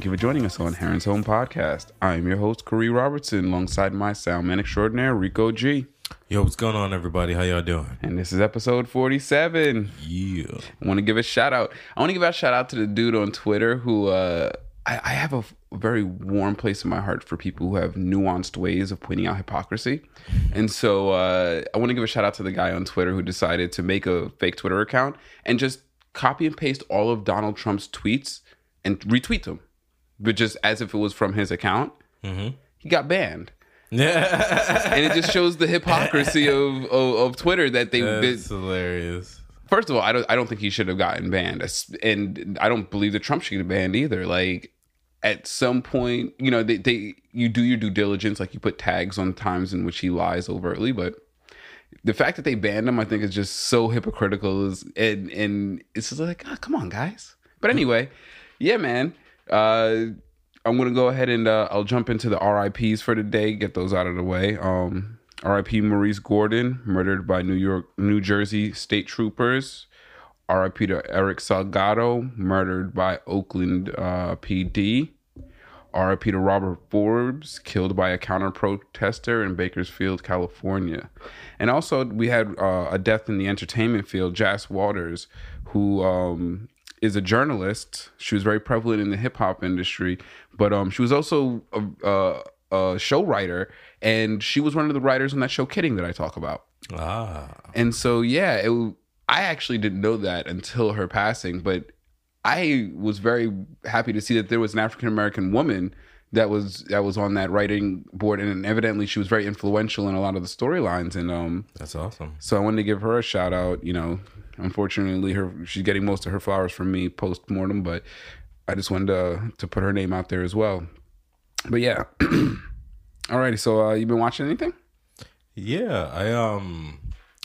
thank you for joining us on Heron's Home Podcast. I am your host, Khary Robertson, alongside my soundman extraordinaire, Rico G. Yo, what's going on, everybody? How y'all doing? And this is episode 47. Yeah. I want to give a shout out. I want to give a shout out to the dude on Twitter who uh, I, I have a very warm place in my heart for people who have nuanced ways of pointing out hypocrisy. And so uh, I want to give a shout out to the guy on Twitter who decided to make a fake Twitter account and just copy and paste all of Donald Trump's tweets and retweet them, but just as if it was from his account. Mm-hmm. He got banned. Yeah. And it just shows the hypocrisy of, of, of Twitter that they, they That's hilarious. First of all, I don't I don't think he should have gotten banned, and I don't believe that Trump should get banned either. Like at some point, you know, they, they you do your due diligence, like you put tags on times in which he lies overtly, but the fact that they banned him, I think, is just so hypocritical. Is and and it's just like, oh, come on, guys. But anyway, yeah, man. Uh, I'm gonna go ahead and uh, I'll jump into the RIPS for today. Get those out of the way. Um, RIP Maurice Gordon, murdered by New York, New Jersey state troopers. RIP to Eric Salgado, murdered by Oakland uh, PD. RIP to Robert Forbes, killed by a counter protester in Bakersfield, California. And also, we had uh, a death in the entertainment field, Jas Waters, who um, is a journalist. She was very prevalent in the hip hop industry, but um, she was also a, a, a show writer, and she was one of the writers on that show Kidding that I talk about. Ah. And so, yeah, it, I actually didn't know that until her passing, but I was very happy to see that there was an African American woman that was that was on that writing board, and evidently she was very influential in a lot of the storylines. And um, That's awesome. so I wanted to give her a shout out. You know, unfortunately, her she's getting most of her flowers from me post mortem, but I just wanted to to put her name out there as well. But yeah, alrighty. So uh, you been watching anything? Yeah, I um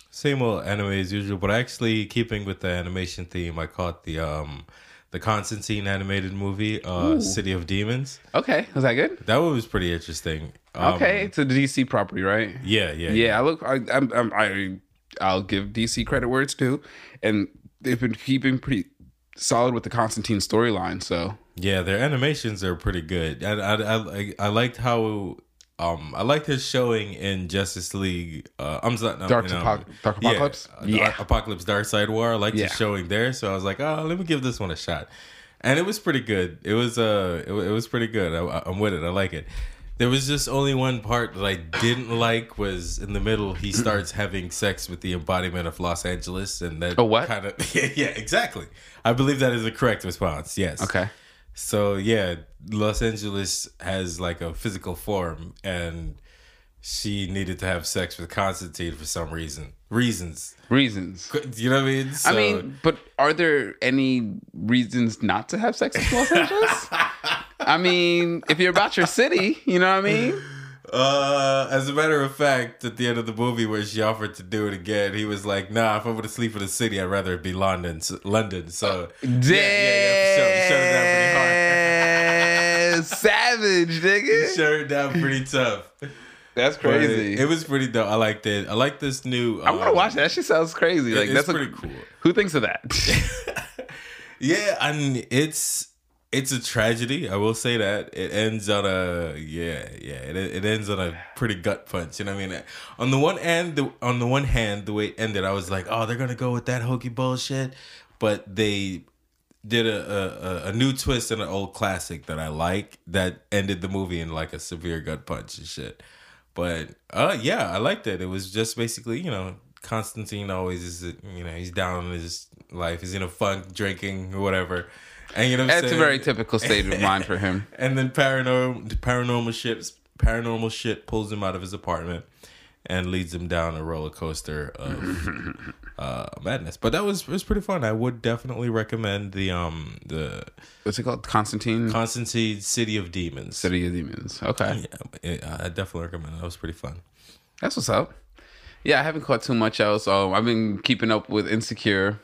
same old anime as usual, but actually keeping with the animation theme, I caught the um the Constantine animated movie, uh Ooh. City of Demons. Okay, was that good? That one was pretty interesting. Um, Okay, it's a DC property, right? Yeah, yeah, Yeah, I look. I, I'm, I'm, I, I'll give DC credit where it's due, and they've been keeping pretty solid with the Constantine storyline. So Yeah, their animations are pretty good. I I I, I liked how um I liked his showing in Justice League. Uh, I'm sorry, no, Dark you know, Apoc- Dark Apokolips? Yeah, Yeah. Dark- Apokolips Dark Side War. I liked Yeah. his showing there, so I was like, oh, let me give this one a shot, and it was pretty good. It was uh, it, it was pretty good. I, I'm with it. I like it. There was just only one part that I didn't like was in the middle. He starts having sex with the embodiment of Los Angeles, and that A what? kind of yeah, yeah, exactly. I believe that is the correct response. Yes. okay, So yeah, Los Angeles has like a physical form, and she needed to have sex with Constantine for some reason. Reasons, reasons. you know what I mean? So, I mean, but are there any reasons not to have sex in Los Angeles? I mean, if you're about your city, you know what I mean. uh, as a matter of fact, at the end of the movie where she offered to do it again, he was like, "Nah, if I'm gonna sleep in the city, I'd rather it be London." So, London. So Damn, yeah, yeah, yeah. He shut it down pretty hard. savage, nigga. Shut it down pretty tough. That's crazy. It, was pretty dope. I liked it. I like this new. I'm gonna um, watch that. That shit sounds crazy. Like that's a- pretty cool. Who thinks of that? Yeah, and it's it's a tragedy. I will say that it ends on a yeah yeah it it ends on a pretty gut punch. You know what I mean? On the one hand, the, on the one hand, the way it ended, I was like, oh, they're gonna go with that hokey bullshit, but they did a, a a- new twist in an old classic that I like that ended the movie in like a severe gut punch and shit. But uh yeah, I liked it. It was just basically, you know, Constantine always is you know, he's down in his life. He's in a funk drinking or whatever. And you know That's a very typical state of mind for him. And then paranormal paranormal shit paranormal shit pulls him out of his apartment and leads him down a roller coaster of uh, madness. But that was it was pretty fun. I would definitely recommend the um the What's it called? Constantine Constantine City of Demons. City of Demons. Okay, Yeah, it, I definitely recommend it. That was pretty fun. that's what's up. Yeah, I haven't caught too much else. Um, I've been keeping up with Insecure.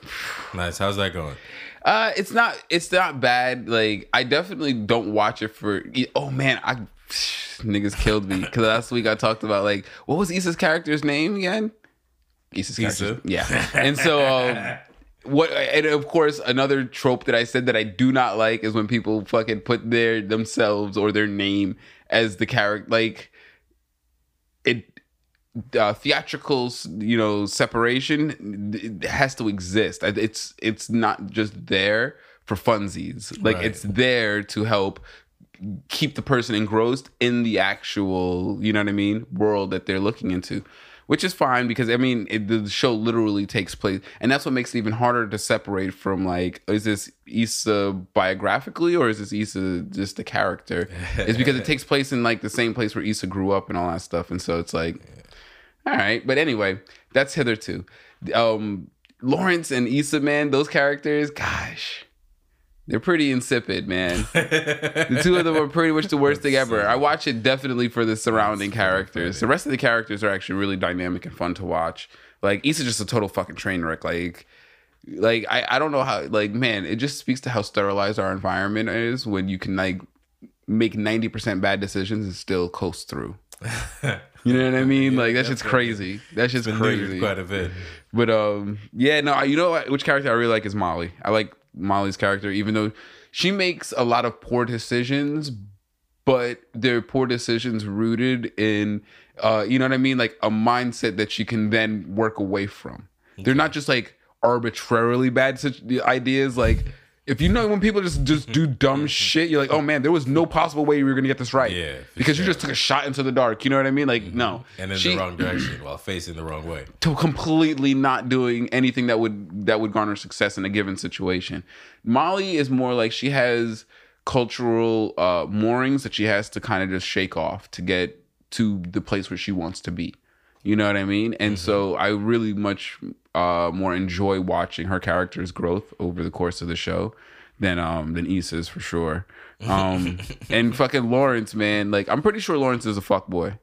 Nice. How's that going? Uh, it's not it's not bad. Like I definitely don't watch it for. Oh man, I niggas killed me because last week I talked about like what was Issa's character's name again? Issa's Issa? character. Yeah, and so um, what and of course another trope that I said that I do not like is when people fucking put their themselves or their name as the character like uh, theatrical you know separation has to exist. It's it's not just there for funsies. Like Right. it's there to help keep the person engrossed in the actual you know what i mean world that they're looking into which is fine because i mean it, the show literally takes place. And that's what makes it even harder to separate from like is this Issa biographically or is this Issa just a character? It's because it takes place in like the same place where Issa grew up and all that stuff. And so it's like all right but anyway that's hitherto um lawrence and Issa man those characters gosh they're pretty insipid man the two of them are pretty much the worst thing ever. I watch it definitely for the surrounding characters. The rest of the characters are actually really dynamic and fun to watch. Like Issa's just a total fucking train wreck. Like, like I, I don't know how. Like, man, it just speaks to how sterilized our environment is when you can like make ninety percent bad decisions and still coast through. You know what I mean? like that shit's crazy. That shit's Been crazy. quite a bit. But um, yeah, no, you know what? Which character I really like is Molly. I like Molly's character, even though she makes a lot of poor decisions, but they're poor decisions rooted in, uh, you know what I mean, like a mindset that she can then work away from. They're not just like arbitrarily bad ideas, like. If you know when people just just mm-hmm. do dumb mm-hmm. shit, you're like, oh man, there was no possible way we were gonna get this right. Yeah, because you just took a shot into the dark. You know what I mean? Like, mm-hmm. no, And in She- the wrong direction while facing the wrong way. to completely not doing anything that would that would garner success in a given situation. Molly is more like she has cultural uh moorings that she has to kind of just shake off to get to the place where she wants to be. You know what I mean? And so I really much uh more enjoy watching her character's growth over the course of the show than um than Issa's for sure. Um and fucking Lawrence, man, like I'm pretty sure Lawrence is a fuck boy.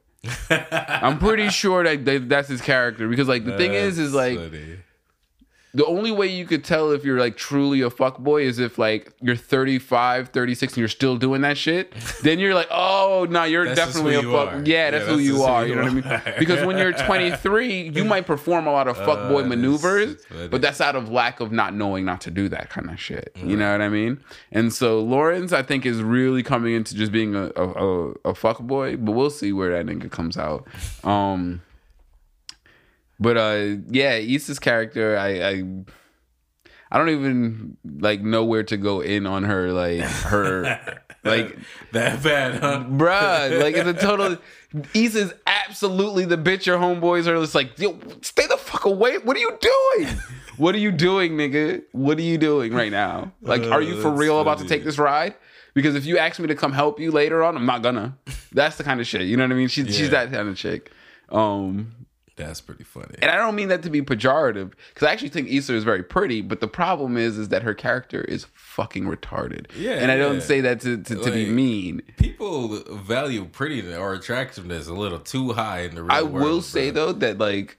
I'm pretty sure that they, that's his character because like the thing is is like Funny. The only way you could tell if you're like truly a fuck boy is if like you're 35 36 and you're still doing that shit. Then you're like oh no you're That's definitely a you fuck are. yeah that's Yeah, who that's you just who are you you know what i mean? because when you're 23 you might perform a lot of fuckboy Uh, maneuvers but that's out of lack of not knowing not to do that kind of shit. You know what i mean? And so lawrence i think is really coming into just being a a, a, a fuckboy but we'll see where that nigga comes out. Um but uh yeah Issa's character I I I don't even like know where to go in on her like her like that bad, huh? bruh like it's a total Issa's absolutely the bitch your homeboys are just like yo stay the fuck away what are you doing? What are you doing nigga? What are you doing right now? Like are you for that's real about to take this ride? Because if you ask me to come help you later on I'm not gonna. That's the kind of shit you know what I mean? She's she's that kind of chick. Um That's pretty funny. and I don't mean that to be pejorative because I actually think Issa is very pretty, but the problem is is that her character is fucking retarded. Yeah, and I don't yeah. say that to, to, to be mean. People value pretty or attractiveness a little too high in the real I world. will say bro. though that like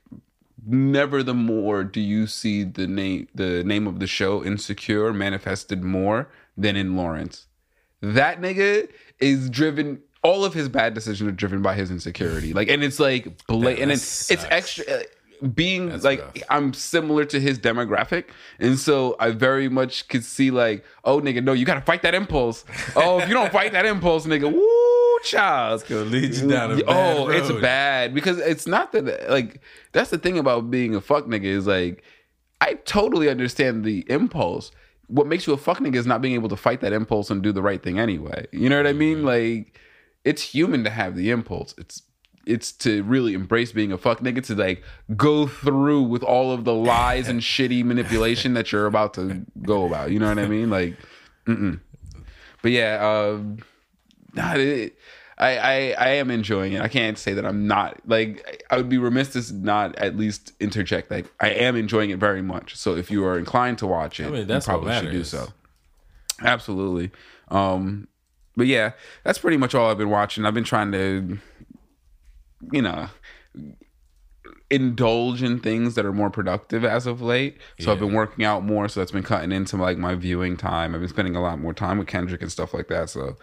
never the more do you see the name the name of the show Insecure manifested more than in Lawrence. That nigga is driven. All of his bad decisions are driven by his insecurity. Like, and it's like blatant. And it's, it's extra. uh, Being That's like, rough. I'm similar to his demographic, and so I very much could see like, oh nigga, no, you gotta fight that impulse. Oh, if you don't fight that impulse, nigga, woo, child, gonna lead you down a Yeah, bad oh, it's bad because it's not that like that's the thing about being a fuck nigga is like I totally understand the impulse. What makes you a fuck nigga is not being able to fight that impulse and do the right thing anyway. You know what I Mm-hmm. mean? Like it's human to have the impulse. It's it's to really embrace being a fuck nigga to like go through with all of the lies and shitty manipulation that you're about to go about. You know what I mean? Like, mm-mm. but yeah, um, nah, it, I, I I am enjoying it. I can't say that I'm not. Like I would be remiss to not at least interject. Like I am enjoying it very much. So if you are inclined to watch it, mean, that's you probably should do so. Absolutely. Um, but yeah, that's pretty much all I've been watching. I've been trying to, you know, indulge in things that are more productive as of late. So I've been working out more, so that's been cutting into like my viewing time. I've been spending a lot more time with Kendrick and stuff like that. So,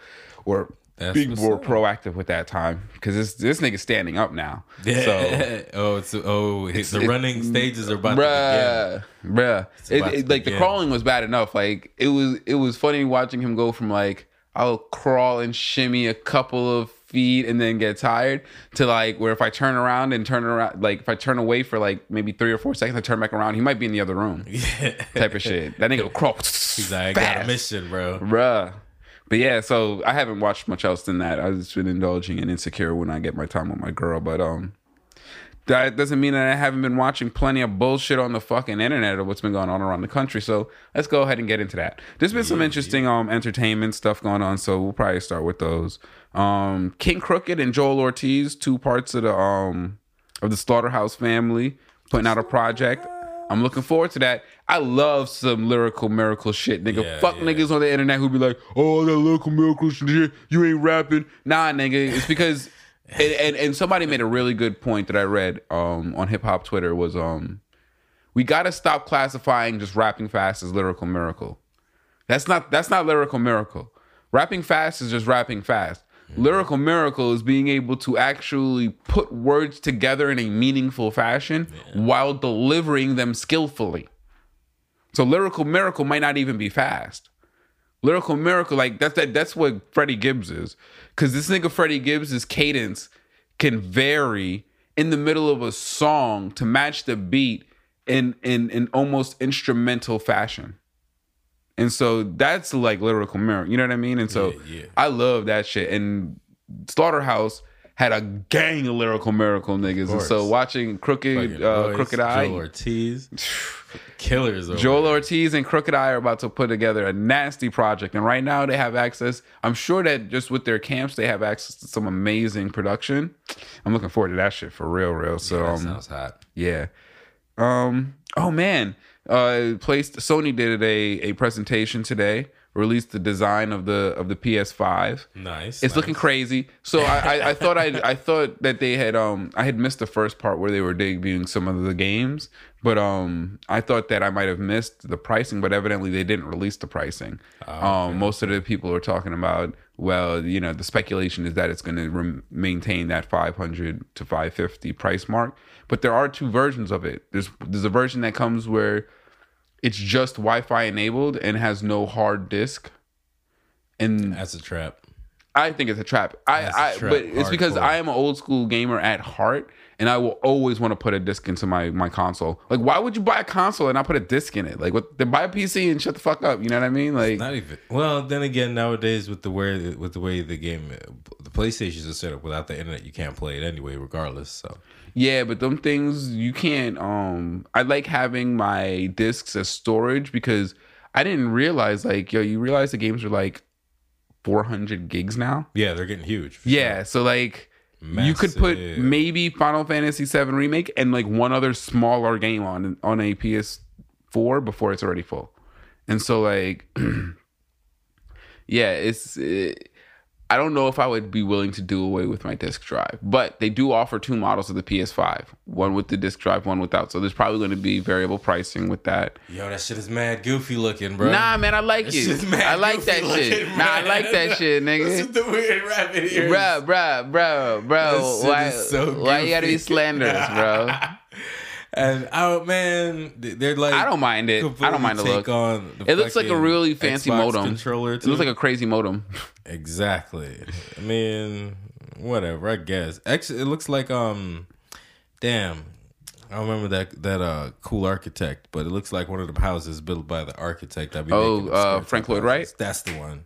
or That's be more up. proactive with that time because this this nigga's standing up now. Yeah. So oh, it's oh, his, the it- running stages are about to begin. bruh, bruh. It, to like the crawling was bad enough. Like it was, it was funny watching him go from like I'll crawl and shimmy a couple of feet and then get tired to like where if I turn around and turn around, like if I turn away for like maybe three or four seconds, I turn back around, he might be in the other room. Yeah. Type of shit. That nigga will crawl. He's like, I got a fast. mission, bro. Bruh. But yeah, so I haven't watched much else than that. I've just been indulging in insecure when I get my time with my girl. But um that doesn't mean that I haven't been watching plenty of bullshit on the fucking internet of what's been going on around the country. So let's go ahead and get into that. There's been some interesting um entertainment stuff going on, so we'll probably start with those. Um King Crooked and Joel Ortiz, two parts of the um of the Slaughterhouse family, putting out a project. I'm looking forward to that. I love some lyrical miracle shit, nigga. Yeah, Fuck yeah. niggas on the internet who be like, "Oh, that lyrical miracle shit, you ain't rapping." Nah, nigga. It's because, and, and and somebody made a really good point that I read um on hip hop Twitter was um, we got to stop classifying just rapping fast as lyrical miracle. That's not that's not lyrical miracle. Rapping fast is just rapping fast. Lyrical miracle is being able to actually put words together in a meaningful fashion while delivering them skillfully. So lyrical miracle might not even be fast. Lyrical miracle, like that's that that's what Freddie Gibbs is. Cause this nigga Freddie Gibbs's cadence can vary in the middle of a song to match the beat in in in almost instrumental fashion. And so that's like lyrical miracle. You know what I mean? And so Yeah, yeah. I love that shit. And Slaughterhouse had a gang of lyrical miracle niggas. And so watching Crooked uh, Royce, Crooked I, Joel Ortiz, killers. Joel there. Ortiz and Crooked I are about to put together a nasty project. And right now they have access. I'm sure that just with their camps, they have access to some amazing production. I'm looking forward to that shit for real, real. So That um, sounds hot. yeah. Um. Oh man. Uh. Placed. Sony did a a presentation today. Released the design of the of the PS5. Nice. It's looking crazy. So I, I, I thought I I thought that they had um I had missed the first part where they were debuting some of the games, but um I thought that I might have missed the pricing, but evidently they didn't release the pricing. um, most of the people are talking about well, you know, the speculation is that it's going to rem- maintain that 500 to 550 price mark, but there are two versions of it. There's there's a version that comes where it's just Wi-Fi enabled and has no hard disk. And That's a trap. I think it's a trap. I, a I trap, but it's because. I am an old school gamer at heart, and I will always want to put a disc into my my console. Like, why would you buy a console and not put a disc in it? Like, what? Then buy a PC and shut the fuck up. You know what I mean? Like, Not even. Well, then again, nowadays with the way with the way the game, the PlayStations are set up without the internet, you can't play it anyway, regardless. So yeah, but them things you can't. Um, I like having my discs as storage because I didn't realize like yo, you realize the games are like 400 gigs now. yeah, they're getting huge. Yeah, so like you could put maybe Final Fantasy VII remake and like one other smaller game on on a PS4 before it's already full, and so like yeah, it's. It, I don't know if I would be willing to do away with my disk drive, but they do offer two models of the PS5, one with the disk drive, one without. So there's probably going to be variable pricing with that. Yo, that shit is mad goofy looking, bro. Nah, man, I like That it. I like that shit. Nah, I like that shit, nigga. Listen to weird rapping here. Bro, bro, bro, bro. This Why, is so why you gotta be slanderous, bro? And oh man, they're like I don't mind it. I don't mind the look. The It looks like a really fancy Xbox modem. controller. It looks like a crazy modem. exactly. I mean, whatever. I guess. Actually, it looks like um, damn. I don't remember that that uh cool architect, but it looks like one of the houses built by the architect. I'd be Oh, uh, Frank Lloyd Wright? That's the one.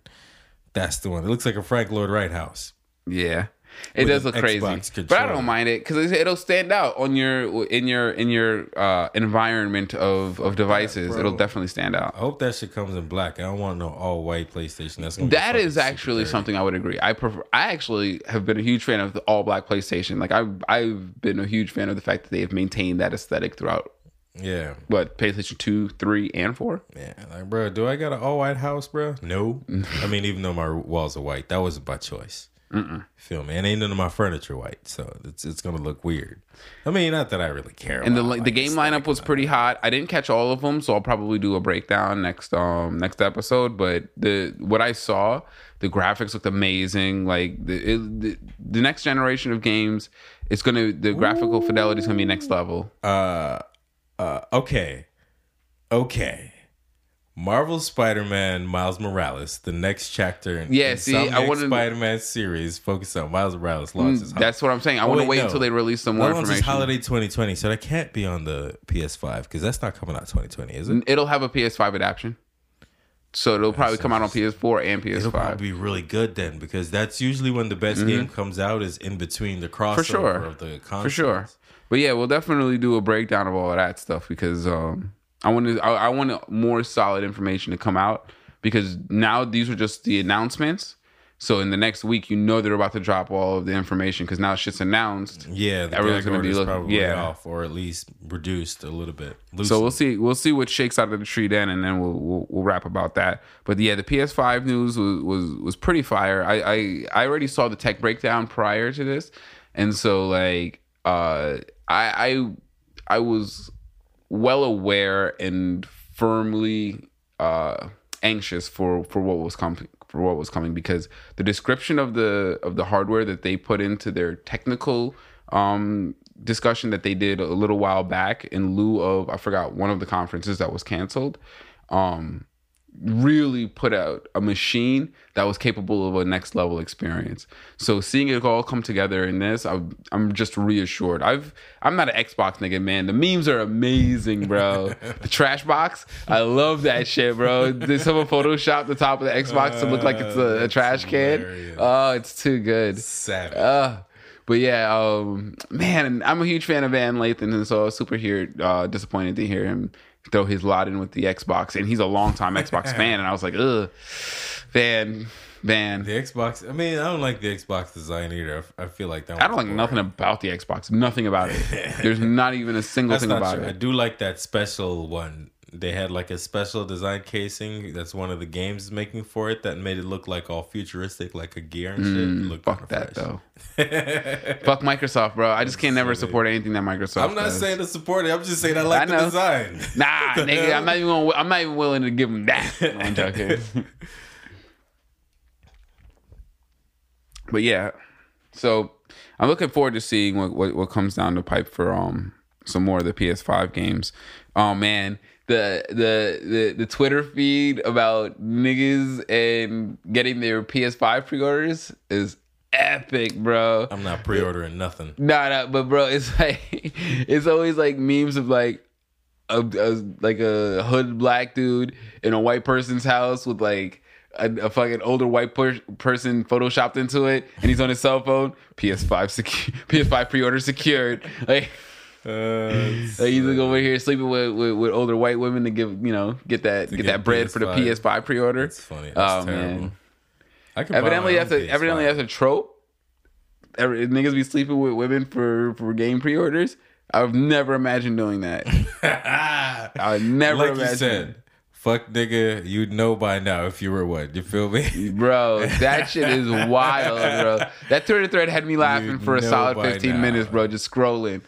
That's the one. It looks like a Frank Lloyd Wright house. Yeah, it does look crazy, Xbox but I don't mind it because it'll stand out on your in your in your uh, environment of of devices. bro. it'll definitely stand out. I hope that shit comes in black. I don't want no all white PlayStation. That's gonna That fucking actually something I would agree. I prefer. I actually have been a huge fan of the all black PlayStation. Like I, I've been a huge fan of the fact that they have maintained that aesthetic throughout Yeah. what PlayStation two, three, and four. Yeah, like, bro, do I got an all white house, bro? No. I mean, even though my walls are white, that was by choice. Feel me? And ain't none of my furniture white, so it's it's gonna look weird. I mean, not that I really care. And the like, the game lineup was pretty hot. I didn't catch all of them, so I'll probably do a breakdown next um next episode. But the what I saw, the graphics looked amazing. Like the it, the, the next generation of games, it's gonna the graphical fidelity is gonna be next level. Uh, uh, okay, okay. Marvel Spider-Man Miles Morales, the next chapter in Yeah, see, I Insomniac wanted- Spider-Man series focused on Miles Morales launches. That's what I'm saying. I Oh, want to wait, no. until they release some that more launches information. holiday 2020, so that can't be on the PS5 because that's not coming out 2020, is it? It'll have a PS5 adaptation, so it'll probably come out on PS4 and It'll PS5 probably be really good then because that's usually when the best game comes out is in between the crossover Mm-hmm. for sure. of the consoles. for sure. But yeah, we'll definitely do a breakdown of all of that stuff because um, I want to. I, I want more solid information to come out because now these are just the announcements. So in the next week, you know they're about to drop all of the information because now shit's announced. Yeah, the Everyone's gonna be order's look- probably yeah. off or at least reduced a little bit. So we'll see. We'll see what shakes out of the tree then, and then we'll we'll, we'll wrap about that. But yeah, the PS5 news was was, was pretty fire. I, I I already saw the tech breakdown prior to this, and so like uh I I I was well aware and firmly uh anxious for for what was coming for what was coming because the description of the of the hardware that they put into their technical um discussion that they did a little while back in lieu of I forgot one of the conferences that was canceled um really put out a machine that was capable of a next level experience. So seeing it all come together in this, I'm, I'm just reassured. I've I'm not an Xbox nigga, man. The memes are amazing, bro. the trash box, I love that shit, bro. Did someone Photoshop the top of the Xbox to look like it's a, a trash can? Oh, it's too good. savage. Uh, but yeah, um, man, I'm a huge fan of Van Lathan, and so I was super here uh, disappointed to hear him throw his lot in with the Xbox, and he's a longtime Xbox fan, and I was like, ugh, Van, Van. the Xbox. I mean, I don't like the Xbox design either. I feel like that. I don't like nothing about the Xbox. Nothing about it. There's not even a single That's thing about true. I do like that special one. They had like a special design casing. That's one of the games making for it that made it look like all futuristic, like a gear and shit. Looked Mm, Fuck that fresh. though. Fuck Microsoft, bro. I just can't never support anything that Microsoft. I'm not does. saying to support it. I'm just saying I like I the design. Nah, nigga, I'm not even. Gonna, I'm not even willing to give them that. No, I'm joking. but yeah, so I'm looking forward to seeing what, what what comes down the pipe for um some more of the PS5 games. Oh man, the the the the Twitter feed about niggas and getting their PS5 pre-orders is epic, bro. I'm not pre-ordering nothing. Nah, nah, but bro, it's like it's always like memes of like a, a like a hood black dude in a white person's house with like a, a fucking older white per- person photoshopped into it, and he's on his cell phone. PS5 secu- PS5 pre-order secured. Like, Uh, like he's like over here sleeping with, with, with older white women to give you know get that get, get that bread for the PS5. PS5 pre-order. That's funny. That's oh terrible. man. I can Evidently, that's a evidently PS5. that's a trope. Every, niggas be sleeping with women for for game pre-orders. I've never imagined doing that. I never like you imagined. said, fuck nigga, you'd know by now if you were what. You feel me? Bro, that shit is wild, bro. That Twitter thread had me laughing You for a solid 15 now. minutes, bro. Just scrolling,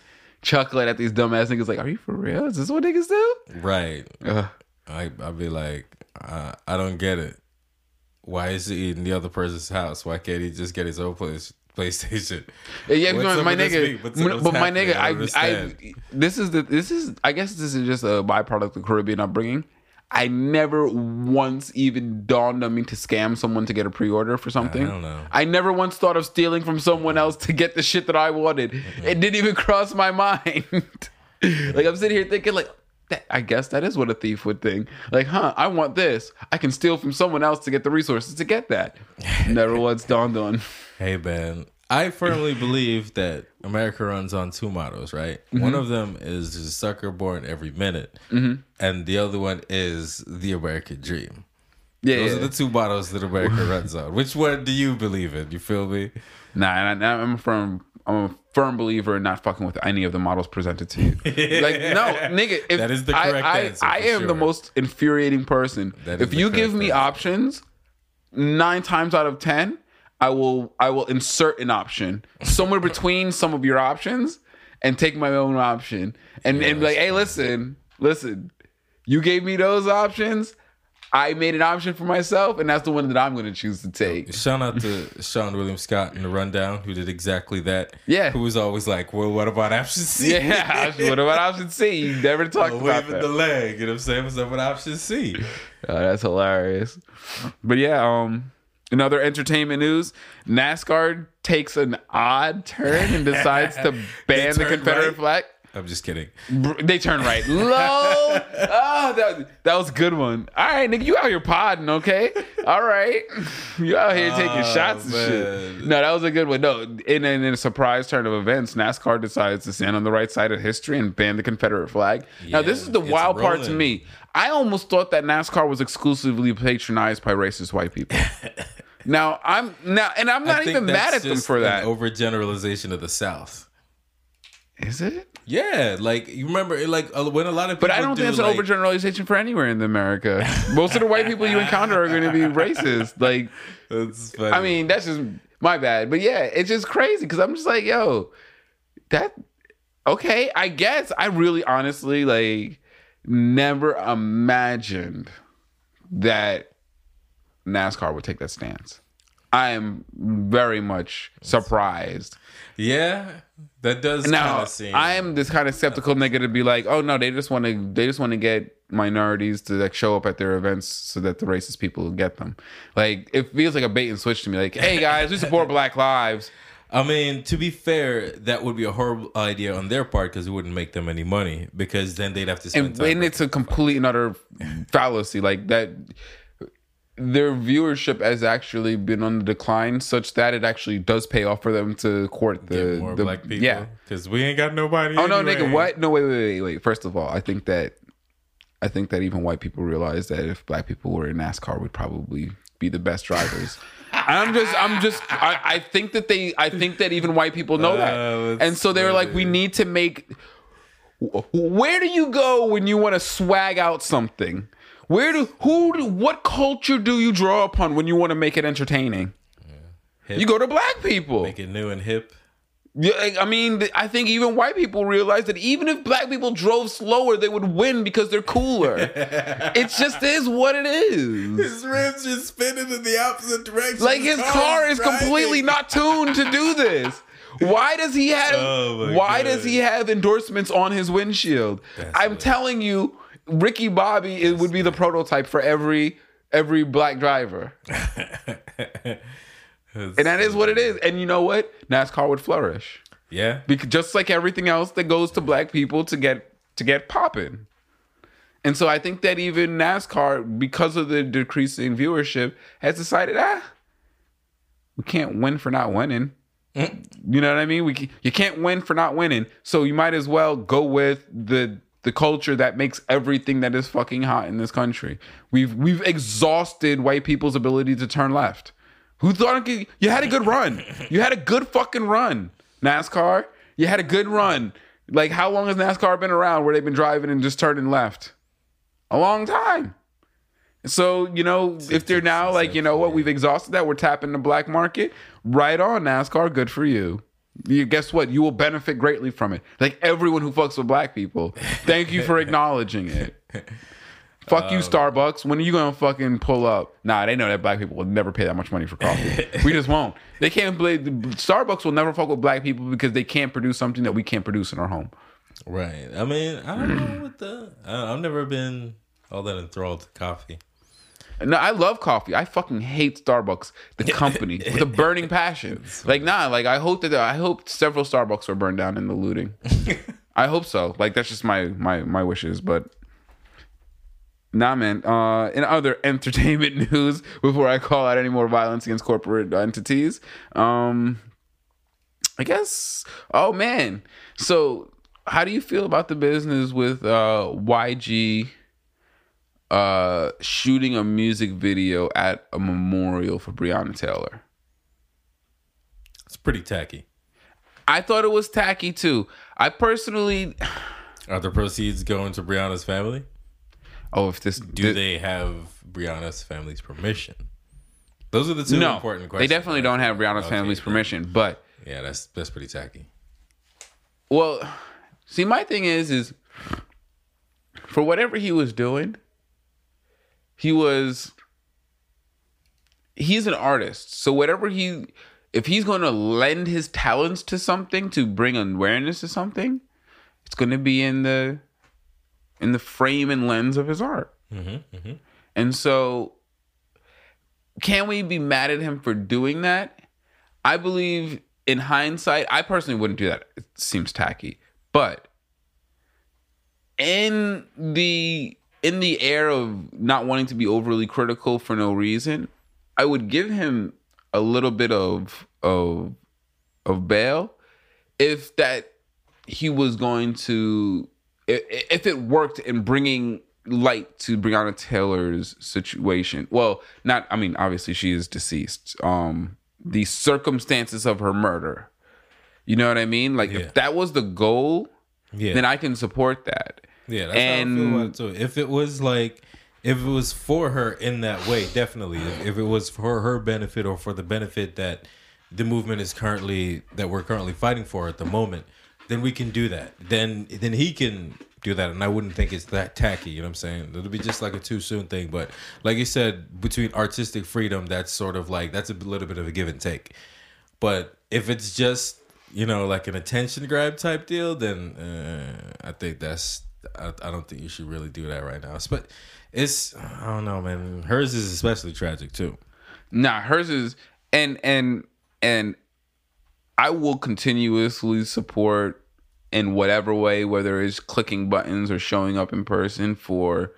chuckling at these dumbass niggas. Like, are you for real? Is this what niggas do? right. Ugh. I I'd be like, uh, I don't get it. Why is he in the other person's house? Why can't he just get his own place, PlayStation? Yeah, What's my nigga? What's- but my nigga, I I, I, this is the, this is, I guess this is just a byproduct of Caribbean upbringing. I never once even dawned on me to scam someone to get a pre-order for something. I don't know. I never once thought of stealing from someone else to get the shit that I wanted. It didn't even cross my mind. like I'm sitting here thinking, like, that, I guess that is what a thief would think. Like, huh? I want this. I can steal from someone else to get the resources to get that. Never once dawned on. Hey man, I firmly believe that America runs on two models, right? Mm-hmm. One of them is "a sucker born every minute," and the other one is the American dream. Yeah, Those yeah. are the two models that America runs on. Which one do you believe in? You feel me? Nah, and I, I'm from. I'm a firm believer in not fucking with any of the models presented to you. Like, no, nigga. If That is the correct I, answer, I am the most infuriating person. If you give me answer. options, nine times out of ten, I will I will insert an option somewhere between some of your options and take my own option and, and be like, hey, listen, listen, you gave me those options. I made an option for myself, and that's the one that I'm going to choose to take. Shout out to Seann William Scott in the rundown who did exactly that. Yeah. Who was always like, well, what about option C? Yeah, what about option C? You never talked about waving that. the leg. You know what I'm saying? What's up with option C? Oh, that's hilarious. But yeah, um, in other entertainment news, NASCAR takes an odd turn and decides to ban the Confederate right. flag. I'm just kidding. They turn right. Low. Oh, that, that was a good one. All right, nigga, you out here podding, okay? All right. You out here taking Oh, shots and shit. No, that was a good one. No, in, in, in a surprise turn of events, NASCAR decides to stand on the right side of history and ban the Confederate flag. now, this is the wild part to me. I almost thought that NASCAR was exclusively patronized by racist white people. now, I'm now, and I'm not even mad at them for that. Overgeneralization of the South. Is it? Yeah, like you remember, like when a lot of people. But I don't do, think it's like, an overgeneralization for anywhere in America. Most of the white people you encounter are going to be racist. Like. I mean, that's just my bad. But yeah, it's just crazy because I'm just like, yo, that okay. I guess I really, honestly, like, never imagined that NASCAR would take that stance. I am very much surprised. yeah, that does Now, seem. I am this kind of skeptical nigga to be like, oh no, they just want to, they just want to get minorities to like show up at their events so that the racist people get them. Like it feels like a bait and switch to me. Like, hey guys, we support Black lives. I mean, to be fair, that would be a horrible idea on their part because it wouldn't make them any money because then they'd have to spend and, time. and it's a complete and utter fallacy like that their viewership has actually been on the decline such that it actually does pay off for them to court the, Get more the black people. yeah because we ain't got nobody. oh no nigga what no wait wait wait wait first of all i think that i think that even white people realize that if black people were in nascar we'd probably be the best drivers I'm just, I'm just, I, I think that they, I think that even white people know Oh, that, and so they were like, we need to make where do you go when you want to swag out something? Where do who do, what culture do you draw upon when you want to make it entertaining? Hip. You go to black people. Make it new and hip. Yeah, I mean, I think even white people realize that even if black people drove slower, they would win because they're cooler. it just is what it is. His rims just spinning in the opposite direction. Like his car is completely not tuned to do this. Why does he have Oh why God. does he have endorsements on his windshield? I'm hilarious. telling you, Ricky Bobby it would be the prototype for every every black driver. And that is what it is. And you know what? NASCAR would flourish. Yeah. Because just like everything else that goes to black people to get to get popping. And so I think that even NASCAR, because of the decreasing viewership, has decided, ah, we can't win for not winning. You know what I mean? We ca- you can't win for not winning. So you might as well go with the the culture that makes everything that is fucking hot in this country. We've we've exhausted white people's ability to turn left. Who thought could- you had a good run? You had a good fucking run, NASCAR. You had a good run. Like how long has NASCAR been around where they've been driving and just turning left? A long time. So, you know, if they're now like, you know what, we've exhausted that, we're tapping the black market, right on NASCAR, good for you. You guess what? You will benefit greatly from it. Like everyone who fucks with black people. Thank you for acknowledging it. Fuck you, uh, Starbucks. When are you gonna fucking pull up? Nah, they know that black people will never pay that much money for coffee. we just won't. They can't believe Starbucks will never fuck with black people because they can't produce something that we can't produce in our home. Right. I mean, I don't know what the. I, I've never been all that enthralled to coffee. No, I love coffee. I fucking hate Starbucks, the company, with a burning passion. Like, nah, like I hope that I hope several Starbucks were burned down in the looting. I hope so. Like that's just my my my wishes, but nah, man. Uh, in other entertainment news, before I call out any more violence against corporate entities, um, I guess. Oh man, so how do you feel about the business with uh YG? uh shooting a music video at a memorial for Breonna Taylor. It's pretty tacky. I thought it was tacky too. I personally Are the proceeds going to Breonna's family? Oh if this Do they have Breonna's family's permission? Those are the two no, important questions. they definitely don't have Breonna's Okay, family's permission. But Yeah, that's that's pretty tacky. well, see, my thing is, is for whatever he was doing, he was he's an artist. So whatever he if he's going to lend his talents to something to bring awareness to something, it's going to be in the in the frame and lens of his art. Mm-hmm, mm-hmm. And so can we be mad at him for doing that? I believe in hindsight, I personally wouldn't do that. It seems tacky. But in the in the air of not wanting to be overly critical for no reason, I would give him a little bit of of of bail if that he was going to if it worked in bringing light to Breonna Taylor's situation. Well, not I mean obviously she is deceased. Um the circumstances of her murder. You know what I mean? Like Yeah. if that was the goal, Yeah. then I can support that. Yeah, that's And- how I feel about it too. If it was like, if it was for her in that way, definitely. If, if it was for her benefit or for the benefit that the movement is currently that we're currently fighting for at the moment, then we can do that. Then then he can do that, and I wouldn't think it's that tacky. You know what I'm saying? It'll be just like a too soon thing. But like you said, between artistic freedom, that's sort of like that's a little bit of a give and take. But if it's just you know like an attention grab type deal, then uh, I think that's I, I don't think you should really do that right now. But it's I don't know, man. Hers is especially tragic too. Nah, hers is and and and I will continuously support in whatever way, whether it's clicking buttons or showing up in person for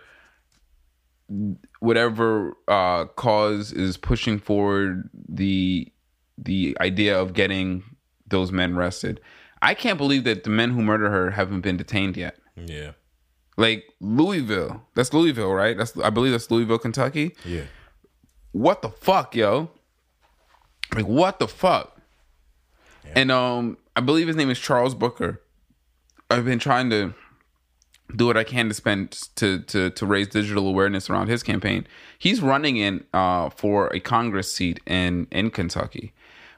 whatever uh, cause is pushing forward the the idea of getting those men arrested. I can't believe that the men who murdered her haven't been detained yet. Yeah, Like Louisville, that's Louisville, right? That's I believe that's Louisville, Kentucky yeah, what the fuck, yo? Like what the fuck? And um, I believe his name is Charles Booker. I've been trying to do what I can to spend to to to raise digital awareness around his campaign. He's running in uh for a Congress seat in in Kentucky.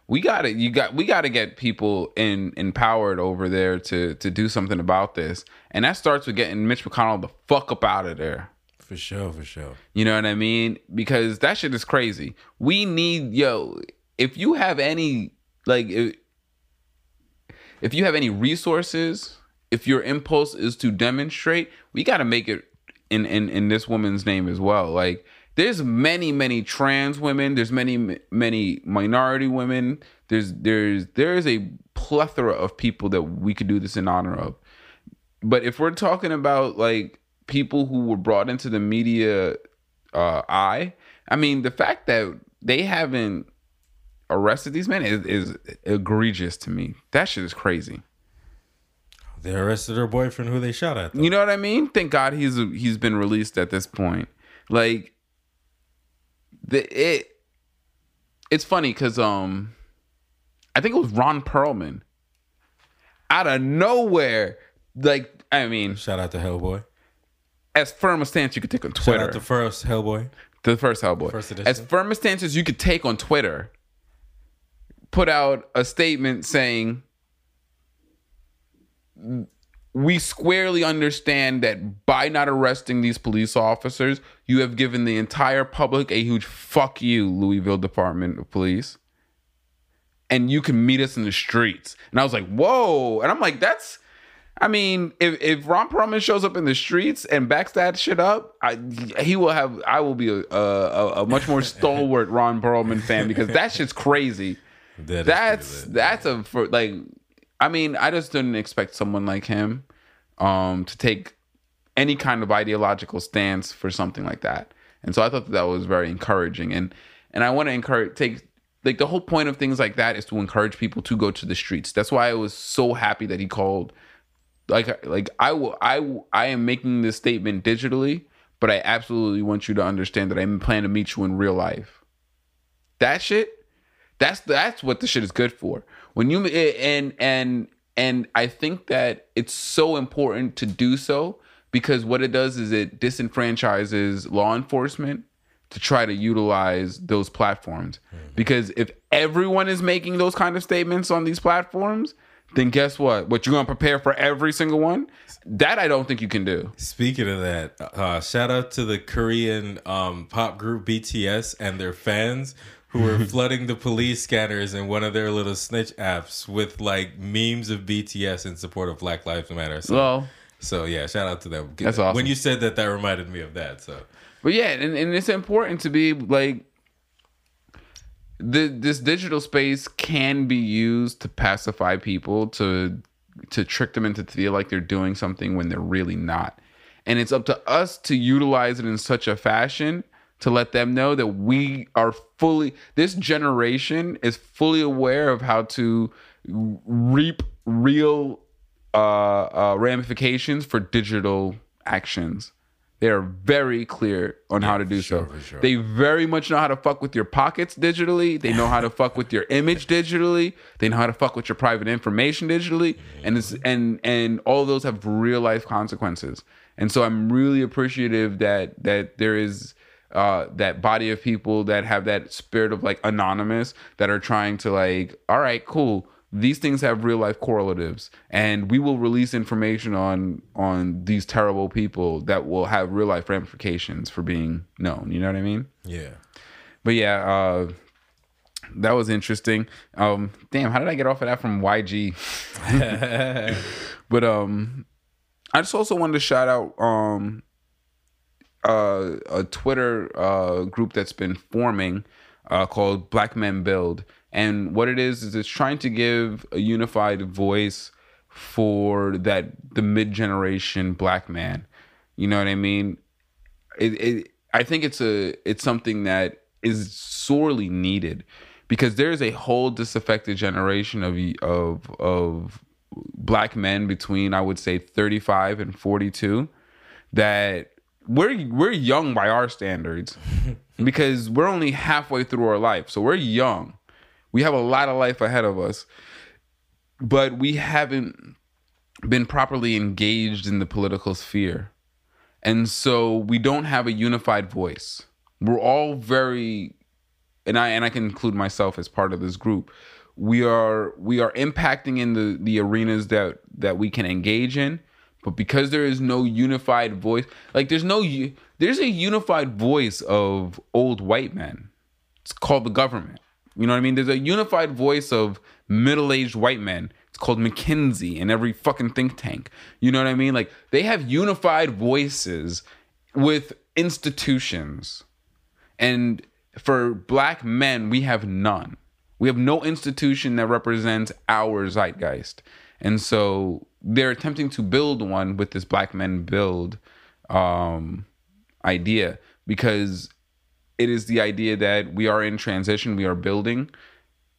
We got to you got we got to get people in empowered over there to to do something about this. And that starts with getting Mitch McConnell the fuck up out of there. for sure, for sure. You know what I mean? Because that shit is crazy. We need yo. If you have any like, if, you have any resources, if your impulse is to demonstrate, we got to make it in in in this woman's name as well. Like, there's many many trans women. There's many many minority women. There's there's there is a plethora of people that we could do this in honor of but if we're talking about like people who were brought into the media uh eye i mean the fact that they haven't arrested these men is, is egregious to me that shit is crazy They arrested her boyfriend, who they shot at. Though. you know what i mean thank god he's he's been released at this point like the it it's funny because um i think it was ron perlman out of nowhere like i mean Shout out to Hellboy. as firm a stance you could take on Shout Twitter. out to first Hellboy. the first Hellboy. First edition. as firm a stance as you could take on Twitter. Put out a statement saying, "We squarely understand that by not arresting these police officers, you have given the entire public a huge fuck you, Louisville Department of Police." And you can meet us in the streets. And I was like, whoa. And I'm like, that's I mean, if if Ron Perlman shows up in the streets and backs that shit up, I, he will have. I will be a, a, a much more stalwart Ron Perlman fan because that shit's crazy. That That's that's a for like. I mean, I just didn't expect someone like him um, to take any kind of ideological stance for something like that, and so I thought that, that was very encouraging. And and I want to encourage take like the whole point of things like that is to encourage people to go to the streets. That's why I was so happy that he called like like I will I will- I am making this statement digitally, but I absolutely want you to understand that I plan to meet you in real life. That shit, that's that's what the shit is good for. When you and and and I think that it's so important to do so because what it does is it disenfranchises law enforcement to try to utilize those platforms. Because if everyone is making those kind of statements on these platforms, then guess what? What you're gonna prepare for every single one? That I don't think you can do. Speaking of that, uh, shout out to the Korean um, pop group BTS and their fans who were flooding the police scanners and one of their little snitch apps with like memes of BTS in support of Black Lives Matter. So, Well, so yeah, shout out to them. That's awesome. When you said that, that reminded me of that. So But yeah, and, and it's important to be like the this digital space can be used to pacify people to to trick them into feel like they're doing something when they're really not. And it's up to us to utilize it in such a fashion to let them know that we are fully this generation is fully aware of how to reap real uh, uh, ramifications for digital actions. They are very clear on how to do sure, so. sure. They very much know how to fuck with your pockets digitally. They know how to fuck with your image digitally. They know how to fuck with your private information digitally, and it's and and all those have real life consequences. And so I'm really appreciative that that there is uh, that body of people that have that spirit of like anonymous that are trying to like, all right, cool. These things have real life correlatives, and we will release information on on these terrible people that will have real life ramifications for being known. You know what I mean? yeah, But yeah, uh, that was interesting. Um, damn, how did I get off of that from YG? but um, I just also wanted to shout out um, uh, a Twitter uh, group that's been forming uh, called Black Men Build, and what it is is it's trying to give a unified voice for that the mid generation black man. You know what I mean? it, it I think it's a it's something that is sorely needed because there is a whole disaffected generation of of of black men between I would say 35 and 42 that we're we're young by our standards because we're only halfway through our life. So we're young. We have a lot of life ahead of us. But we haven't been properly engaged in the political sphere. And so we don't have a unified voice. We're all very and I and I can include myself as part of this group. We are we are impacting in the the arenas that that we can engage in, but because there is no unified voice, like there's no there's a unified voice of old white men. It's called the government. You know what I mean? There's a unified voice of middle-aged white men. It's called McKinsey and every fucking think tank. You know what I mean? Like they have unified voices with institutions. And for black men, we have none. We have no institution that represents our zeitgeist. And so they're attempting to build one with this black men build um, idea because it is the idea that we are in transition, we are building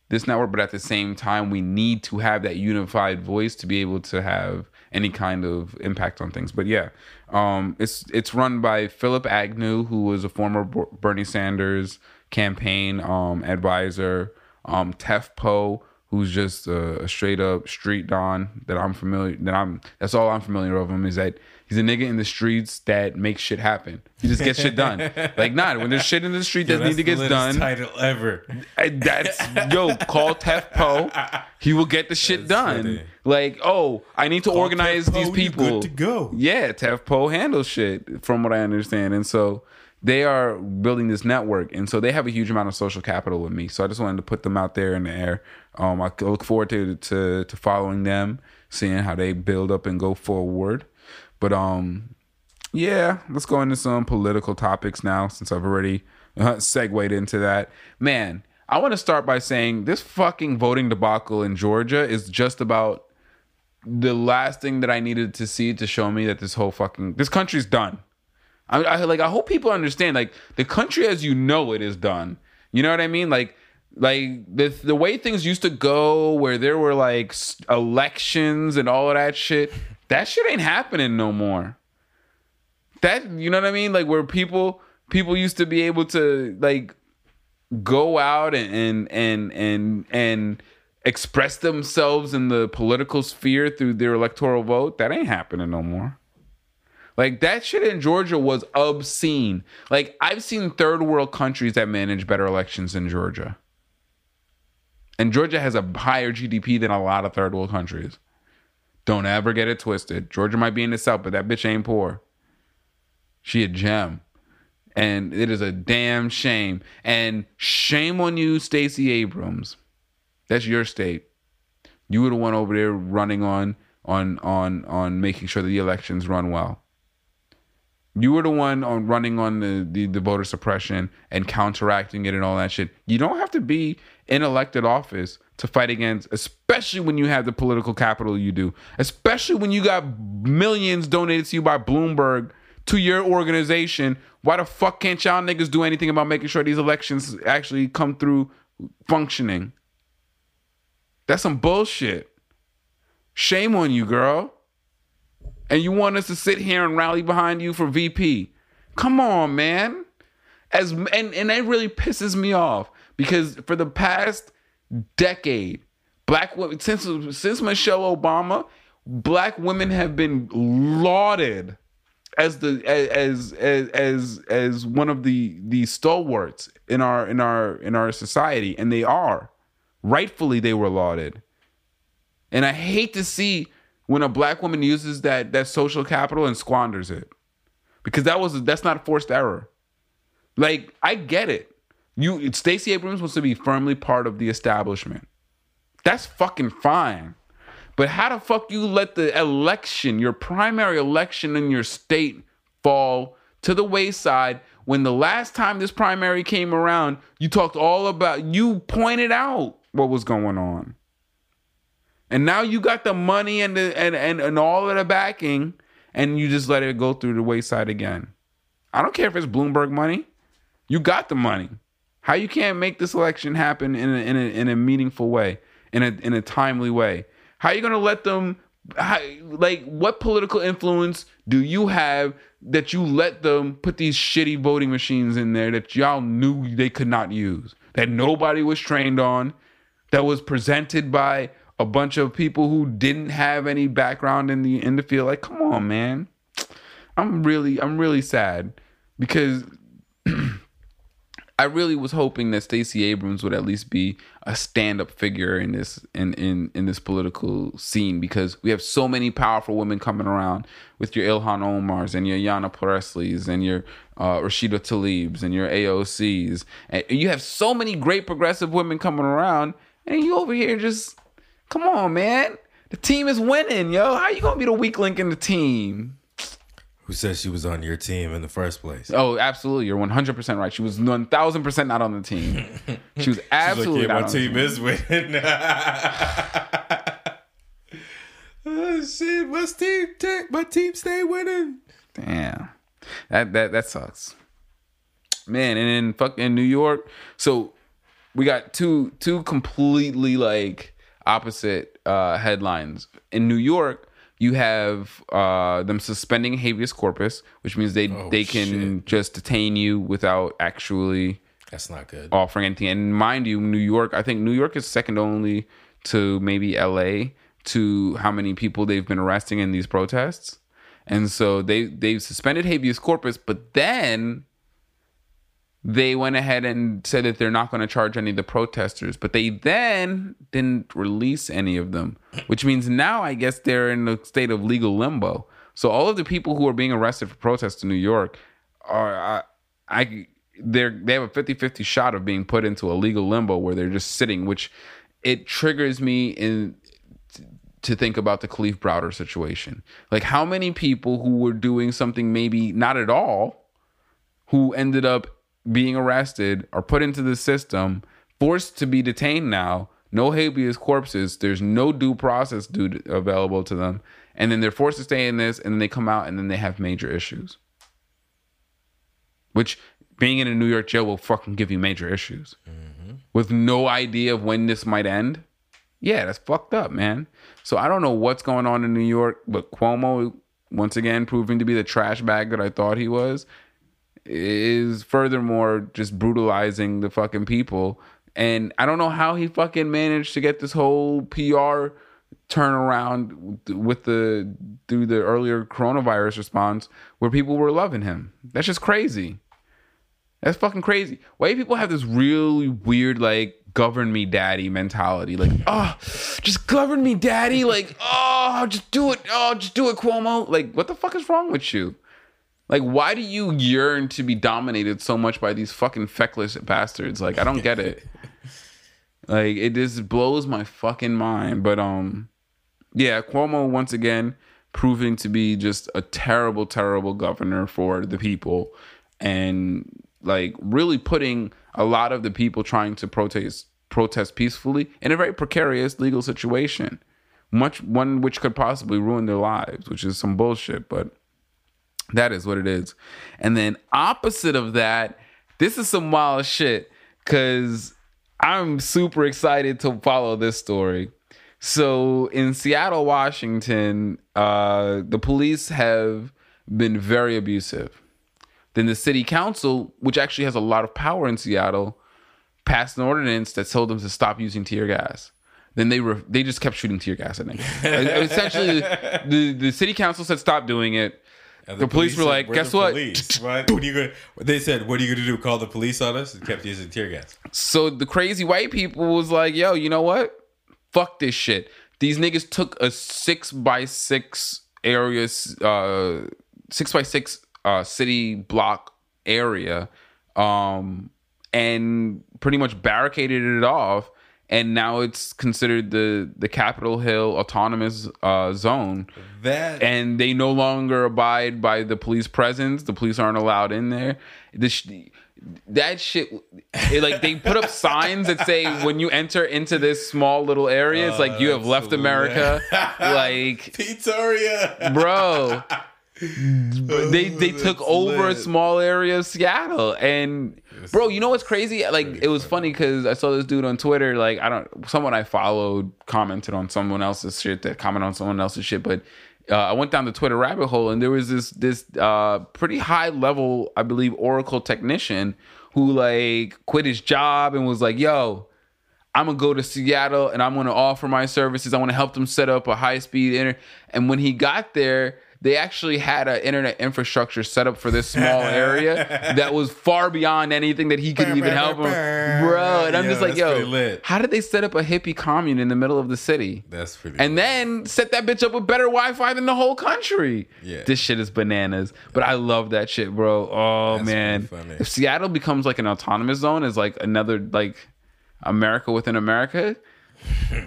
this network, but at the same time, we need to have that unified voice to be able to have any kind of impact on things. But yeah, um, it's it's run by Phillip Agnew, who was a former Bernie Sanders campaign um, advisor, um, Tef Poe, who's just a, a straight up street don that I'm familiar that I'm that's all I'm familiar of him is that he's a nigga in the streets that makes shit happen. He just gets shit done. Like not when there's shit in the street that That's need to get done. Title ever. That's yo, call Tef Poe. He will get the shit That's done. funny. Like, oh, I need to organize Tef these people. good to go. Yeah, Tef Poe handles shit, from what I understand. And so they are building this network, and so they have a huge amount of social capital with me. So I just wanted to put them out there in the air. Um, I look forward to to to following them, seeing how they build up and go forward. But um, yeah, let's go into some political topics now since I've already uh, segued into that. Man, I want to start by saying this fucking voting debacle in Georgia is just about the last thing that I needed to see to show me that this whole fucking this country's done. I, I like I hope people understand like the country as you know it is done. You know what I mean? Like like the the way things used to go where there were like elections and all of that shit. That shit ain't happening no more that you know what I mean? Like where people people used to be able to like go out and and and and, and express themselves in the political sphere through their electoral vote. That ain't happening no more. Like that shit in Georgia was obscene. Like I've seen third world countries that manage better elections than Georgia. And Georgia has a higher GDP than a lot of third world countries. Don't ever get it twisted. Georgia might be in the south, but that bitch ain't poor. She a gem. And it is a damn shame. And shame on you, Stacey Abrams. That's your state. You were the one over there running on on on on making sure that the elections run well. You were the one on running on the, the, the voter suppression and counteracting it and all that shit. You don't have to be in elected office to fight against, especially when you have the political capital you do, especially when you got millions donated to you by Bloomberg to your organization. Why the fuck can't y'all niggas do anything about making sure these elections actually come through functioning? That's some bullshit. Shame on you, girl. And you want us to sit here and rally behind you for VP. Come on, man. As and, and that really pisses me off because for the past decade, black women since since Michelle Obama, black women have been lauded as the as as as as one of the the stalwarts in our in our in our society and they are rightfully they were lauded and i hate to see when a black woman uses that that social capital and squanders it. Because that was that's not a forced error. Like i get it. You stacey abrams wants to be firmly part of the establishment. That's fucking fine. But how the fuck you let the election, your primary election in your state, fall to the wayside when the last time this primary came around, you talked all about, you pointed out what was going on. And now you got the money and the and, and, and all of the backing, and you just let it go through the wayside again. I don't care if it's Bloomberg money. You got the money. How you can't make this election happen in a, in a, in a meaningful way, in a in a timely way? How are you to let them how, like what political influence do you have that you let them put these shitty voting machines in there that y'all knew they could not use that nobody was trained on that was presented by a bunch of people who didn't have any background in the in the field. Like come on man. I'm really i'm really sad because I really was hoping that Stacey Abrams would at least be a stand-up figure in this in, in in this political scene because we have so many powerful women coming around with your Ilhan Omars and your Ayanna Pressleys and your uh, Rashida Tlaibs and your AOCs and you have so many great progressive women coming around and you over here just come on man the team is winning yo how you gonna be the weak link in the team who said she was on your team in the first place? Oh, absolutely. You're 100% right. She was 1000% not on the team. She was absolutely like, yeah, my team, team is winning. oh shit, my team my team stay winning. Damn. That that that sucks. Man, and in fucking New York, so we got two two completely like opposite uh headlines. In New York, you have uh, them suspending habeas corpus, which means they oh, they can shit. just detain you without actually that's not good offering anything. And mind you, New York, I think New York is second only to maybe L.A. to how many people they've been arresting in these protests. And so they they've suspended habeas corpus, but then they went ahead and said that they're not going to charge any of the protesters, but they then didn't release any of them, which means now I guess they're in a state of legal limbo. So all of the people who are being arrested for protests in New York are I, I they're they have a 50-50 shot of being put into a legal limbo where they're just sitting, which it triggers me in to think about the Kalief Browder situation. Like how many people who were doing something maybe not at all who ended up being arrested are put into the system, forced to be detained now, no habeas corpus, there's no due process due available to them, and then they're forced to stay in this, and then they come out, and then they have major issues. Which being in a New York jail will fucking give you major issues mm-hmm. with no idea of when this might end. Yeah, that's fucked up, man. So I don't know what's going on in New York, but Cuomo once again proving to be the trash bag that I thought he was is furthermore just brutalizing the fucking people. And I don't know how he fucking managed to get this whole PR turnaround with the through the earlier coronavirus response where people were loving him. That's just crazy. That's fucking crazy. White people have this really weird like govern me daddy mentality. Like, oh, just govern me daddy. Like, oh, just do it. Oh, just do it, Cuomo. Like, what the fuck is wrong with you? Like, why do you yearn to be dominated so much by these fucking feckless bastards? Like, I don't get it. like, it just blows my fucking mind. But um, yeah, Cuomo once again proving to be just a terrible, terrible governor for the people, and like really putting a lot of the people trying to protest protest peacefully in a very precarious legal situation much one which could possibly ruin their lives which is some bullshit but that is what it is and then opposite of that this is some wild shit because i'm super excited to follow this story so in seattle washington uh, the police have been very abusive then the city council, which actually has a lot of power in Seattle, passed an ordinance that told them to stop using tear gas. Then they were they just kept shooting tear gas at them. Essentially, the the city council said stop doing it. The, the, police, police were like, "Guess what? what? What are you going?" They said, "What are you going to do? Call the police on us?" And kept using tear gas. So the crazy white people was like, "Yo, you know what? Fuck this shit." These niggas took a six by six areas, uh, six by six uh, city block area um, and pretty much barricaded it off and now it's considered the the Capitol Hill autonomous uh, zone. That and they no longer abide by the police presence. The police aren't allowed in there. This that shit, it, like they put up signs that say when you enter into this small little area, it's like you have left America. like Pizzeria, bro they they took over lit. a small area of Seattle and bro you know what's crazy? like it was funny. because I saw this dude on Twitter like I don't someone I followed commented on someone else's shit that commented on someone else's shit but uh, I went down the Twitter rabbit hole and there was this this uh, pretty high level I believe Oracle technician who like quit his job and was like yo I'm gonna go to Seattle and I'm gonna offer my services. I want to help them set up a high speed internet and when he got there they actually had an internet infrastructure set up for this small area that was far beyond anything that he could even help him, bro. And I'm yo, just like, yo, how did they set up a hippie commune in the middle of the city? That's pretty. And lit. then set that bitch up with better Wi-Fi than the whole country. Yeah, this shit is bananas. But I love that shit, bro. Oh That's man, if Seattle becomes like an autonomous zone, is like another like America within America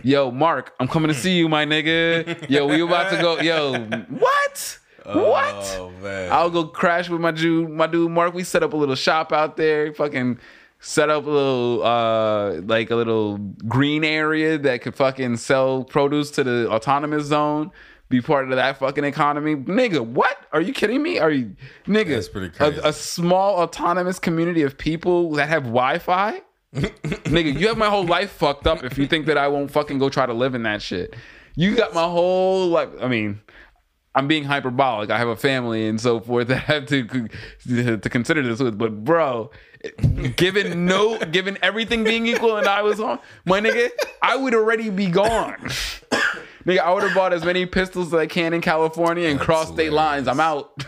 Yo, Mark, I'm coming to see you, my nigga. Yo, we about to go. Yo, what? What? Oh. I'll go crash with my dude, my dude Mark. We set up a little shop out there. Fucking set up a little uh like a little green area that could fucking sell produce to the autonomous zone be part of that fucking economy. Nigga, what? Are you kidding me? Are you nigga? That's pretty crazy. A, a small autonomous community of people that have Wi-Fi? Nigga, you have my whole life fucked up if you think that I won't fucking go try to live in that shit. You got my whole life. I mean, I'm being hyperbolic. I have a family and so forth that I have to to consider this with. But bro, given no, given everything being equal, and I was on my nigga, I would already be gone. nigga, I would have bought as many pistols as I can in California and cross state lines. I'm out.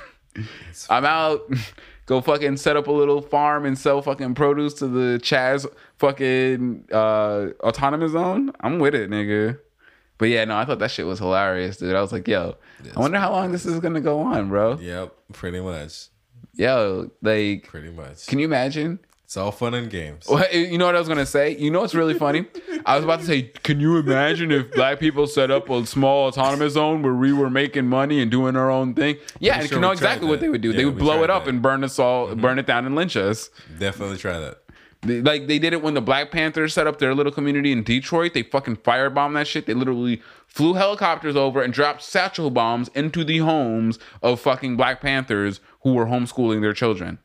I'm out go fucking set up a little farm and sell fucking produce to the Chaz fucking uh, autonomous zone, I'm with it, nigga. But yeah, no, I thought that shit was hilarious, dude. I was like, yo, I wonder how long this is gonna go on, bro. Yep, pretty much. Yo, like, pretty much. Can you imagine? It's all fun and games. Well, you know what I was gonna say? You know what's really funny? I was about to say, can you imagine if black people set up a small autonomous zone where we were making money and doing our own thing? Yeah, and sure you know exactly what they would do. Yeah, they would blow it up that. and burn us all, mm-hmm. burn it down and lynch us. Definitely try that. Like they did it when the Black Panthers set up their little community in Detroit. They fucking firebombed that shit. They literally flew helicopters over and dropped satchel bombs into the homes of fucking Black Panthers who were homeschooling their children.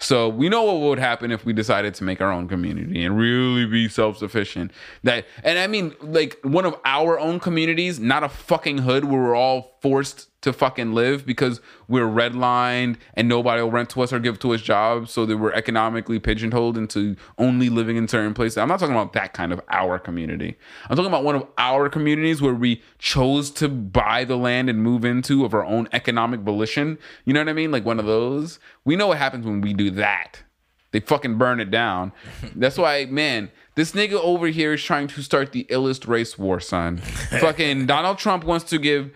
So we know what would happen if we decided to make our own community and really be self-sufficient. That and I mean like one of our own communities, not a fucking hood where we're all forced to fucking live because we're redlined and nobody will rent to us or give to us jobs so that we're economically pigeonholed into only living in certain places. I'm not talking about that kind of our community. I'm talking about one of our communities where we chose to buy the land and move into of our own economic volition. You know what I mean? Like one of those. We know what happens when we do that. They fucking burn it down. That's why, man, this nigga over here is trying to start the illest race war, son. fucking Donald Trump wants to give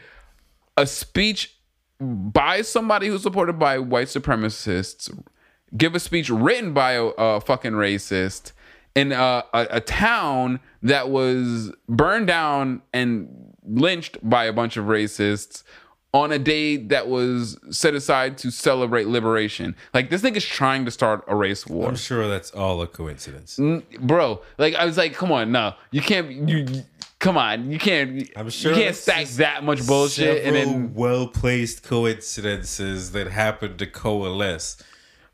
a speech by somebody who's supported by white supremacists, give a speech written by a, a fucking racist in a, a, a town that was burned down and lynched by a bunch of racists on a day that was set aside to celebrate liberation. Like this nigga's trying to start a race war. I'm sure that's all a coincidence. Bro, like I was like, come on, no. You can't you come on, you can't I'm sure you can't stack that much bullshit and then well placed coincidences that happen to coalesce.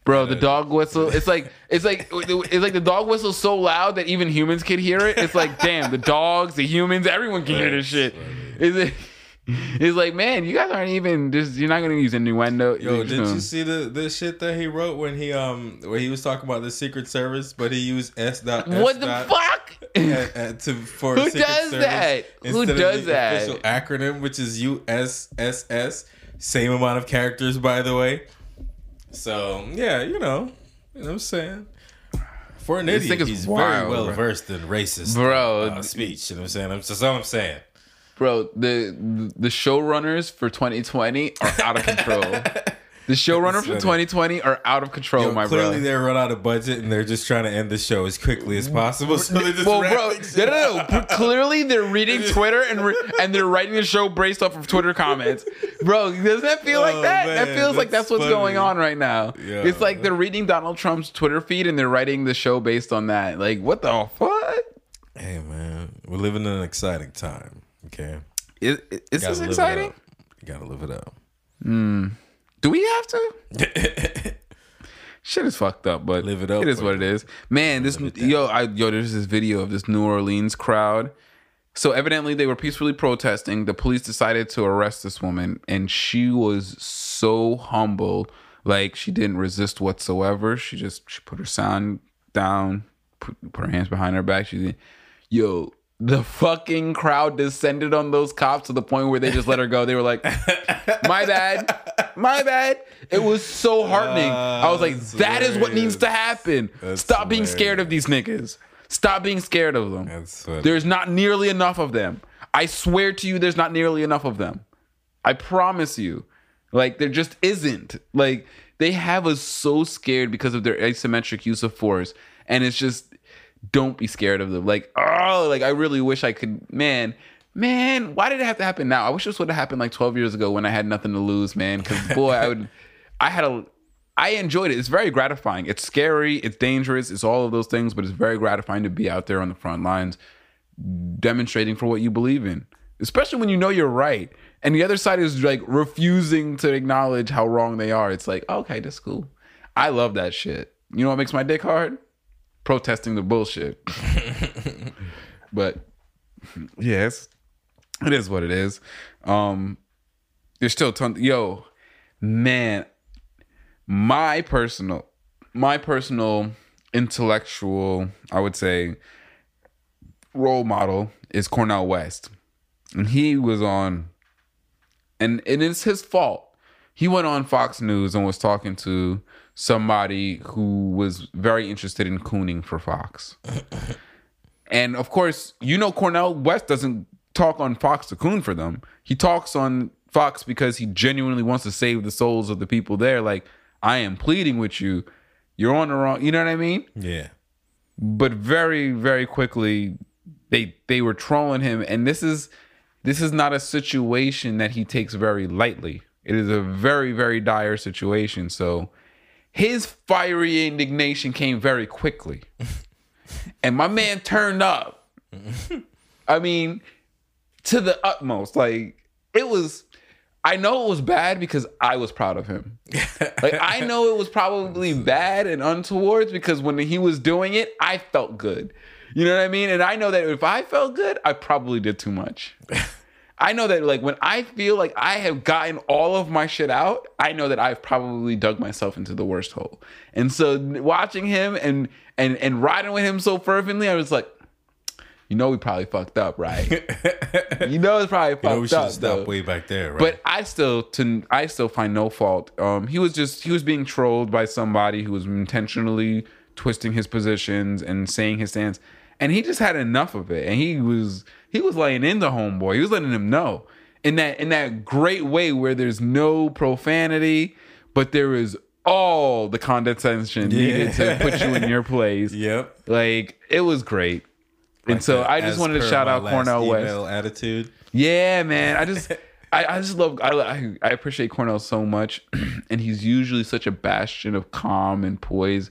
Bro, the uh, dog whistle. It's like it's like it's like the dog whistle's so loud that even humans can hear it. It's like, damn, the dogs, the humans, everyone can hear this shit. Is it? It's like, man, you guys aren't even just. You're not gonna use innuendo. Yo, did you see the the shit that he wrote when he um where he was talking about the Secret Service, but he used S dot S What the dot fuck? to for Who Secret does Service that? Who does that? Official acronym, which is USSS, same amount of characters, by the way. So yeah, you know, you know what I'm saying. For an This idiot, he's wild, very well bro. versed in racist Bro. uh, speech. You know what I'm saying? I'm, that's all I'm saying. Bro, the the showrunners for 2020 are out of control. The showrunners for 2020 are out of control, Yo, my clearly bro. they're run out of budget and they're just trying to end the show as quickly as possible. So they just Well, bro, no, no, no. Clearly, they're reading Twitter and re- and they're writing the show based off of Twitter comments. Bro, doesn't that feel like Oh, that? that man, feels like that's what's funny. going on right now. It's like they're reading Donald Trump's Twitter feed and they're writing the show based on that. Like, what the fuck? Hey man, we're living in an exciting time. Okay, Is, is Gotta this exciting? You gotta live it up. Hmm. Do we have to? Shit is fucked up, but Live it up, It is what it is. Man, this yo, I yo, there's this video of this New Orleans crowd. So evidently they were peacefully protesting. The police decided to arrest this woman, and she was so humble, like she didn't resist whatsoever. She just she put her sound down, put, put her hands behind her back. She, yo, the fucking crowd descended on those cops to the point where they just let her go. They were like, "My bad, my bad." It was so heartening. I was like, "That is what needs to happen. That's Stop being scared of these niggas. Stop being scared of them. There's not nearly enough of them. I swear to you, there's not nearly enough of them. I promise you. Like, there just isn't. Like, they have us so scared because of their asymmetric use of force. And it's just, don't be scared of them. Like, oh, like, I really wish I could, man. Man, why did it have to happen now? I wish this would have happened like 12 years ago when I had nothing to lose, man. Because, boy, I would, I had a, I enjoyed it. It's very gratifying. It's scary. It's dangerous. It's all of those things, but it's very gratifying to be out there on the front lines demonstrating for what you believe in, especially when you know you're right. And the other side is like refusing to acknowledge how wrong they are. It's like, okay, that's cool. I love that shit. You know what makes my dick hard? Protesting the bullshit. but yes, it is what it is. Um, there's still tons. Yo, man, my personal, my personal intellectual, I would say, role model is Cornel West. And he was on and and it's his fault. He went on Fox News and was talking to somebody who was very interested in cooning for Fox. and of course, you know Cornel West doesn't talk on Fox to coon for them. He talks on Fox because he genuinely wants to save the souls of the people there. Like, I am pleading with you. You're on the wrong you know what I mean? yeah. but very very quickly they they were trolling him and this is this is not a situation that he takes very lightly it is a very very dire situation so his fiery indignation came very quickly and my man turned up i mean to the utmost like it was i know it was bad because i was proud of him like I know it was probably bad and untoward because when he was doing it, I felt good. You know what I mean? And I know that if I felt good, I probably did too much. I know that like when I feel like I have gotten all of my shit out, I know that I've probably dug myself into the worst hole. And so watching him and and and riding with him so fervently, I was like, you know, we probably fucked up, right? you know, it's probably fucked up. You know, we should up. have stopped way back there, right? But I still to I still find no fault. Um, he was just he was being trolled by somebody who was intentionally twisting his positions and saying his stance, and he just had enough of it. And he was he was laying into homeboy. He was letting him know in that in that great way where there's no profanity, but there is all the condescension needed to put you in your place. yep. Like it was great. And so I just wanted to shout out Cornel West. attitude. Yeah, man. I just, I, I just love, I, I, I appreciate Cornel so much, and he's usually such a bastion of calm and poise.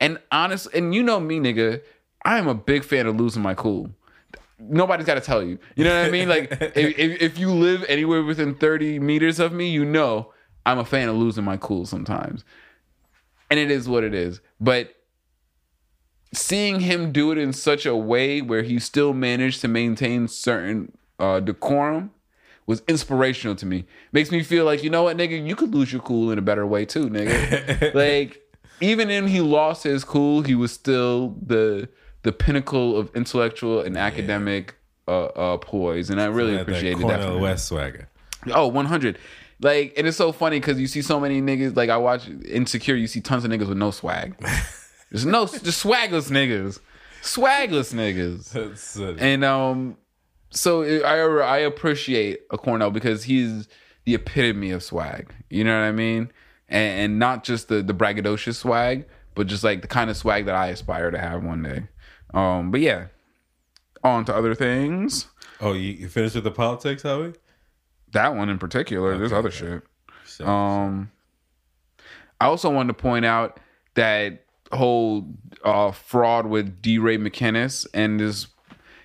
And honest, and you know me, nigga, I am a big fan of losing my cool. Nobody's got to tell you. You know what I mean? Like, if, if, if you live anywhere within 30 meters of me, you know I'm a fan of losing my cool sometimes. And it is what it is. But seeing him do it in such a way where he still managed to maintain certain uh, decorum was inspirational to me. Makes me feel like, you know what, nigga, you could lose your cool in a better way too, nigga. like, even when he lost his cool, he was still the the pinnacle of intellectual and academic uh, uh, poise, and I really that appreciated that. Cornel. West swagger. Oh, 100. Like, and it's so funny because you see so many niggas. Like, I watch Insecure, you see tons of niggas with no swag. There's no, just swagless niggas. Swagless niggas. And um, so I I appreciate a Cornel because he's the epitome of swag. You know what I mean? And, and not just the the braggadocious swag, but just like the kind of swag that I aspire to have one day. Um, but yeah, on to other things. oh, you, you finished with the politics, Howie? That one in particular. There's other shit. So, Um, I also wanted to point out that whole uh, fraud with D. Ray Mckesson and this.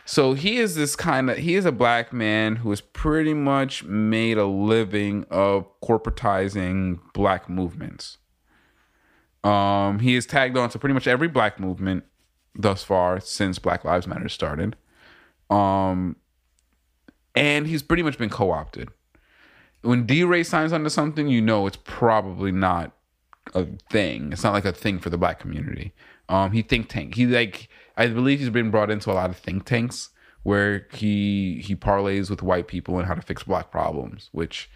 So he is this kind of he is a black man who has pretty much made a living of corporatizing black movements. Um, he is tagged on to pretty much every black movement thus far since Black Lives Matter started. Um, and he's pretty much been co-opted when DeRay signs onto something, you know it's probably not a thing. It's not like a thing for the black community. Um, he think tank. He like I believe he's been brought into a lot of think tanks where he he parlays with white people on how to fix black problems, which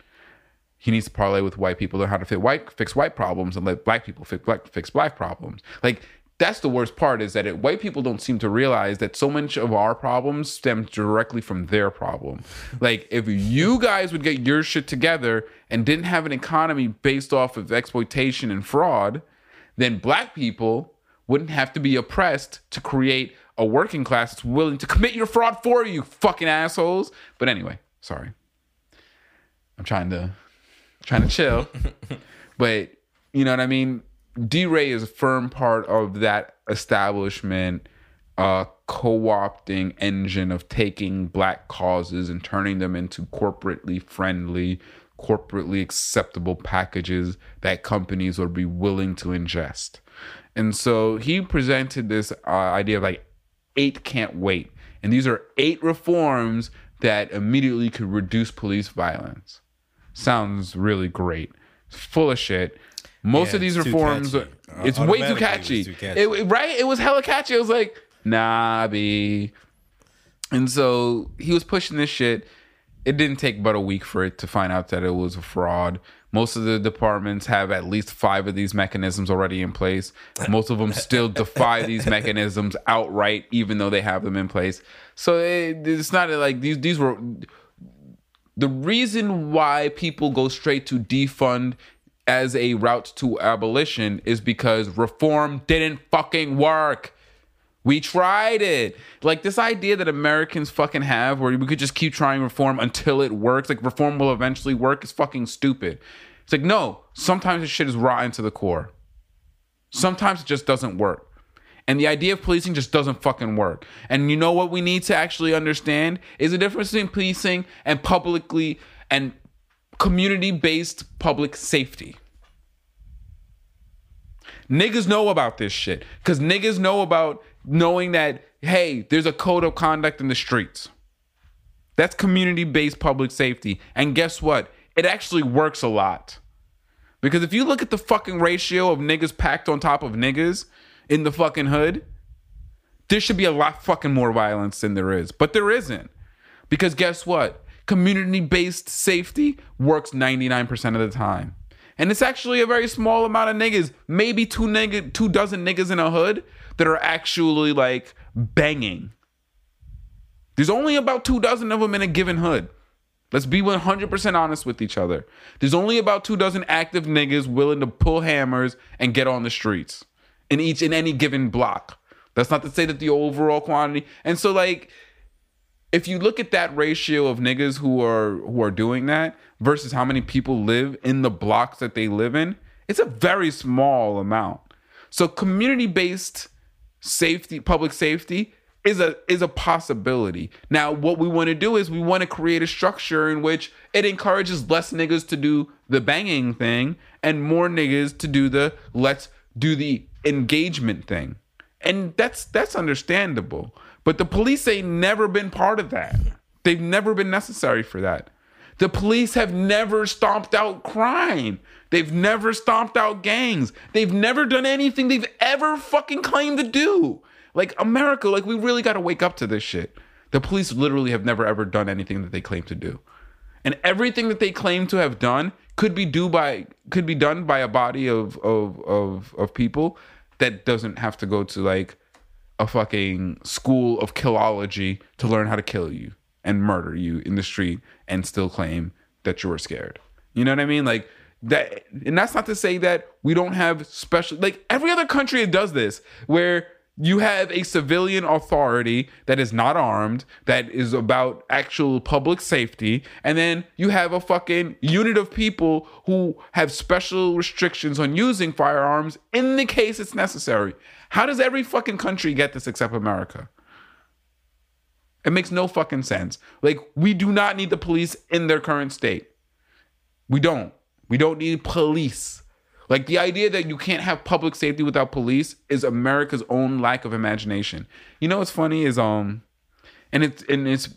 he needs to parlay with white people on how to white fix white problems and let black people fix black fix black problems. Like that's the worst part is that it, white people don't seem to realize that so much of our problems stem directly from their problem. Like if you guys would get your shit together and didn't have an economy based off of exploitation and fraud, then black people wouldn't have to be oppressed to create a working class that's willing to commit your fraud for you, fucking assholes. But anyway, sorry. I'm trying to trying to chill. but you know what I mean? DeRay is a firm part of that establishment uh co-opting engine of taking black causes and turning them into corporately friendly, corporately acceptable packages that companies would be willing to ingest. And so he presented this uh, idea of like eight can't wait. And these are eight reforms that immediately could reduce police violence. Sounds really great. It's full of shit. Most Yeah, of these reforms, catchy. it's way too it catchy. too catchy. It- right? It was hella catchy. I was like, nah, B. And so he was pushing this shit. It didn't take but a week for it to find out that it was a fraud. Most of the departments have at least five of these mechanisms already in place. Most of them still defy these mechanisms outright, even though they have them in place. So it, it's not like these these were the reason why people go straight to defund as a route to abolition is because reform didn't fucking work. We tried it. Like this idea that Americans fucking have where we could just keep trying reform until it works, like reform will eventually work, is fucking stupid. It's like, no, sometimes this shit is rotten to the core. Sometimes it just doesn't work. And the idea of policing just doesn't fucking work. And you know what we need to actually understand is the difference between policing and publicly and community based public safety. Niggas know about this shit. Cause niggas know about knowing that, hey, there's a code of conduct in the streets. That's community based public safety. And guess what? It actually works a lot. Because if you look at the fucking ratio of niggas packed on top of niggas in the fucking hood, there should be a lot fucking more violence than there is. But there isn't. Because guess what? Community based safety works 99% of the time. And it's actually a very small amount of niggas, maybe two nigga, two dozen niggas in a hood that are actually like banging. There's only about two dozen of them in a given hood. Let's be 100% honest with each other. There's only about two dozen active niggas willing to pull hammers and get on the streets in each in any given block. That's not to say that the overall quantity. And so like if you look at that ratio of niggas who are who are doing that versus how many people live in the blocks that they live in, it's a very small amount. So community-based safety, public safety is a is a possibility. Now, what we want to do is we want to create a structure in which it encourages less niggas to do the banging thing and more niggas to do the let's do the engagement thing. And that's that's understandable. But the police ain't never been part of that. They've never been necessary for that. The police have never stomped out crime. They've never stomped out gangs. They've never done anything they've ever fucking claimed to do. Like America, like we really got to wake up to this shit. The police literally have never ever done anything that they claim to do. And everything that they claim to have done could be do by could be done by a body of of of of people that doesn't have to go to like a fucking school of killology to learn how to kill you and murder you in the street and still claim that you were scared. You know what I mean? Like that and that's not to say that we don't have special like every other country does this where you have a civilian authority that is not armed, that is about actual public safety, and then you have a fucking unit of people who have special restrictions on using firearms in the case it's necessary. How does every fucking country get this except America? It makes no fucking sense. Like, we do not need the police in their current state. We don't. We don't need police. Like the idea that you can't have public safety without police is America's own lack of imagination. You know what's funny is um and it's and it's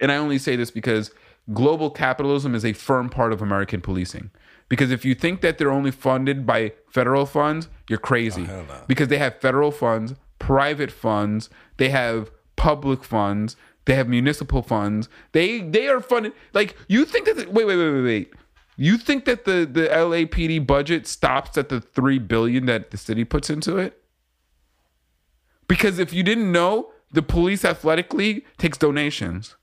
and I only say this because global capitalism is a firm part of American policing. Because if you think that they're only funded by federal funds, you're crazy. Oh. Because they have federal funds, private funds, they have public funds, they have municipal funds. They they are funded like you think that the, wait wait wait wait wait. You think that the the LAPD budget stops at the 3 billion that the city puts into it? Because if you didn't know, the police athletic league takes donations.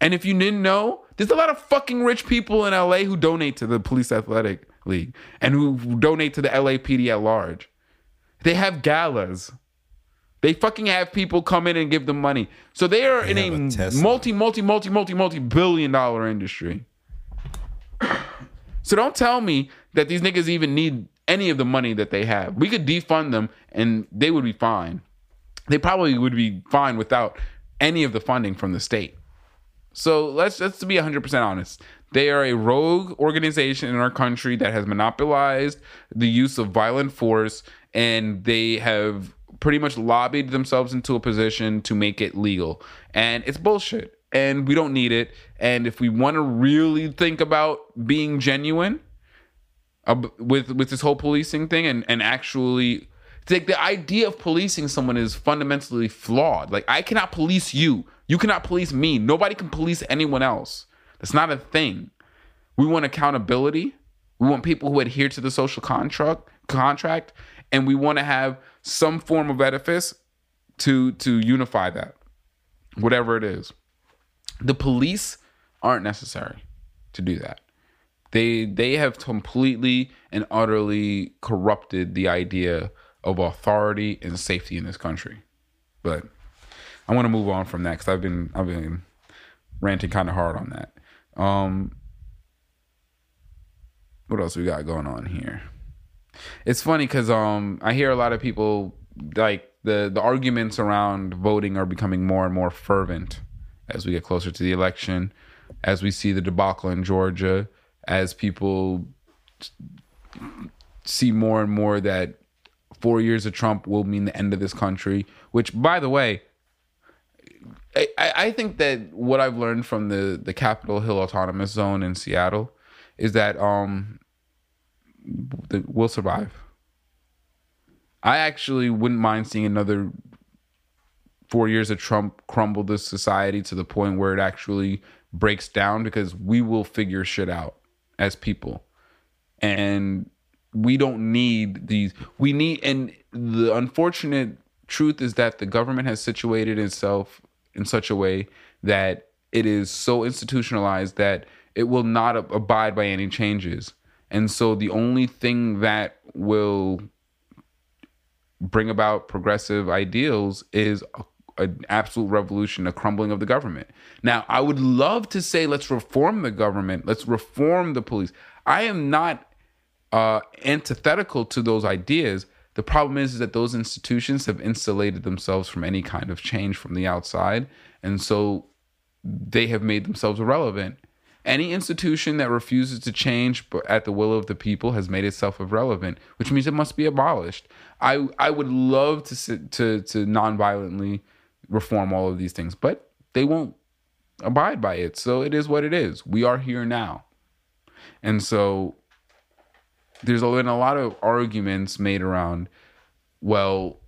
And if you didn't know, there's a lot of fucking rich people in LA who donate to the police athletic league and who donate to the LAPD at large. They have galas. They fucking have people come in and give them money. So they are They in a a multi, multi, multi, multi, multi billion dollar industry. So don't tell me that these niggas even need any of the money that they have. We could defund them and they would be fine. They probably would be fine without any of the funding from the state. So let's let's be 100% honest. They are a rogue organization in our country that has monopolized the use of violent force and they have pretty much lobbied themselves into a position to make it legal. And it's bullshit. And we don't need it. And if we want to really think about being genuine uh, with with this whole policing thing and and actually like the idea of policing someone is fundamentally flawed. Like I cannot police you. You cannot police me. Nobody can police anyone else. That's not a thing. We want accountability. We want people who adhere to the social contract contract and we want to have some form of edifice to to unify that. Whatever it is. The police aren't necessary to do that. They they have completely and utterly corrupted the idea of authority and safety in this country. But I want to move on from that because I've been I've been ranting kind of hard on that. Um, what else we got going on here? It's funny because um I hear a lot of people like the the arguments around voting are becoming more and more fervent as we get closer to the election, as we see the debacle in Georgia, as people see more and more that four years of Trump will mean the end of this country. Which, by the way, I, I think that what I've learned from the the Capitol Hill Autonomous Zone in Seattle is that um the, we'll survive. I actually wouldn't mind seeing another four years of Trump crumble this society to the point where it actually breaks down because we will figure shit out as people. And we don't need these we need and the unfortunate truth is that the government has situated itself in such a way that it is so institutionalized that it will not abide by any changes. And so the only thing that will bring about progressive ideals is an absolute revolution, a crumbling of the government. Now, I would love to say, let's reform the government, let's reform the police. I am not uh, antithetical to those ideas. The problem is, is that those institutions have insulated themselves from any kind of change from the outside. And so they have made themselves irrelevant. Any institution that refuses to change at the will of the people has made itself irrelevant, which means it must be abolished. I I would love to to to nonviolently reform all of these things, but they won't abide by it. So it is what it is. We are here now, and so there's been a lot of arguments made around, well,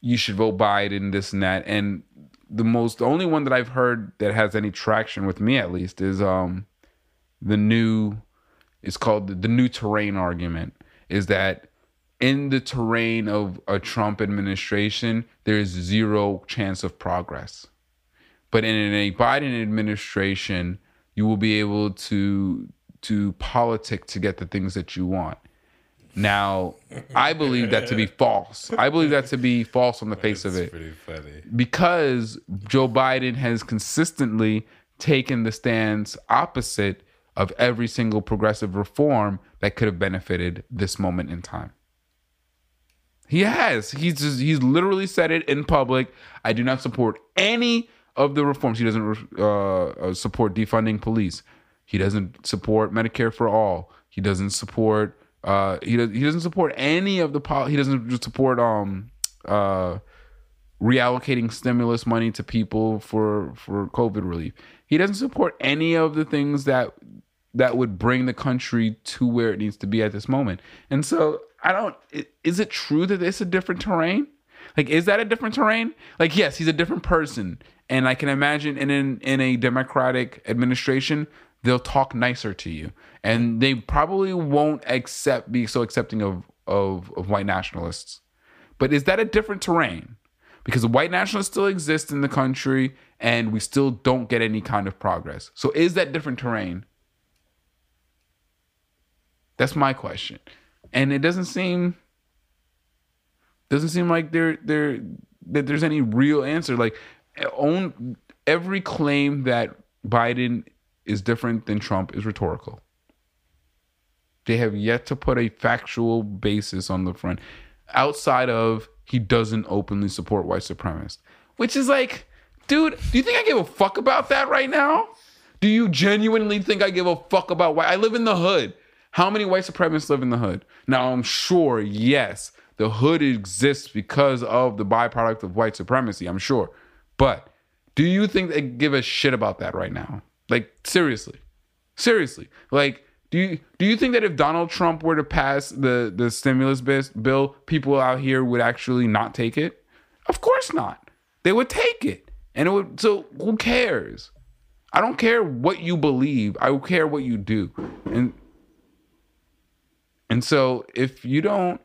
you should vote Biden, this and that. And the most, the only one that I've heard that has any traction with me at least is um the new, it's called the, the new terrain argument. Is that in the terrain of a Trump administration, there's zero chance of progress. But in a Biden administration, you will be able to to politic to get the things that you want. Now, I believe that to be false. I believe that to be false on the face That's of it. Pretty funny. Because Joe Biden has consistently taken the stance opposite of every single progressive reform that could have benefited this moment in time. He has. He's just, he's literally said it in public. I do not support any of the reforms. He doesn't uh, uh support defunding police. He doesn't support Medicare for all. He doesn't support uh he does he doesn't support any of the pol- he doesn't support um uh reallocating stimulus money to people for for COVID relief. He doesn't support any of the things that that would bring the country to where it needs to be at this moment. And so I don't is it true that it's a different terrain? Like is that a different terrain? Like yes, he's a different person. And I can imagine in in, in a democratic administration they'll talk nicer to you. And they probably won't accept be so accepting of of, of white nationalists. But is that a different terrain? Because white nationalists still exist in the country and we still don't get any kind of progress. So is that different terrain? That's my question. And it doesn't seem doesn't seem like there there that there's any real answer. Like own every claim that biden is different than Trump is rhetorical. They have yet to put a factual basis on the front outside of he doesn't openly support white supremacists, which is like, dude, do you think I give a fuck about that right now? Do you genuinely think I give a fuck about white? I live in the hood. How many white supremacists live in the hood? Now, I'm sure, yes, the hood exists because of the byproduct of white supremacy, I'm sure. But do you think they give a shit about that right now? Like seriously, seriously. Like, do you do you think that if Donald Trump were to pass the the stimulus bill, people out here would actually not take it? Of course not. They would take it, and it would. So who cares? I don't care what you believe. I care what you do, and and so if you don't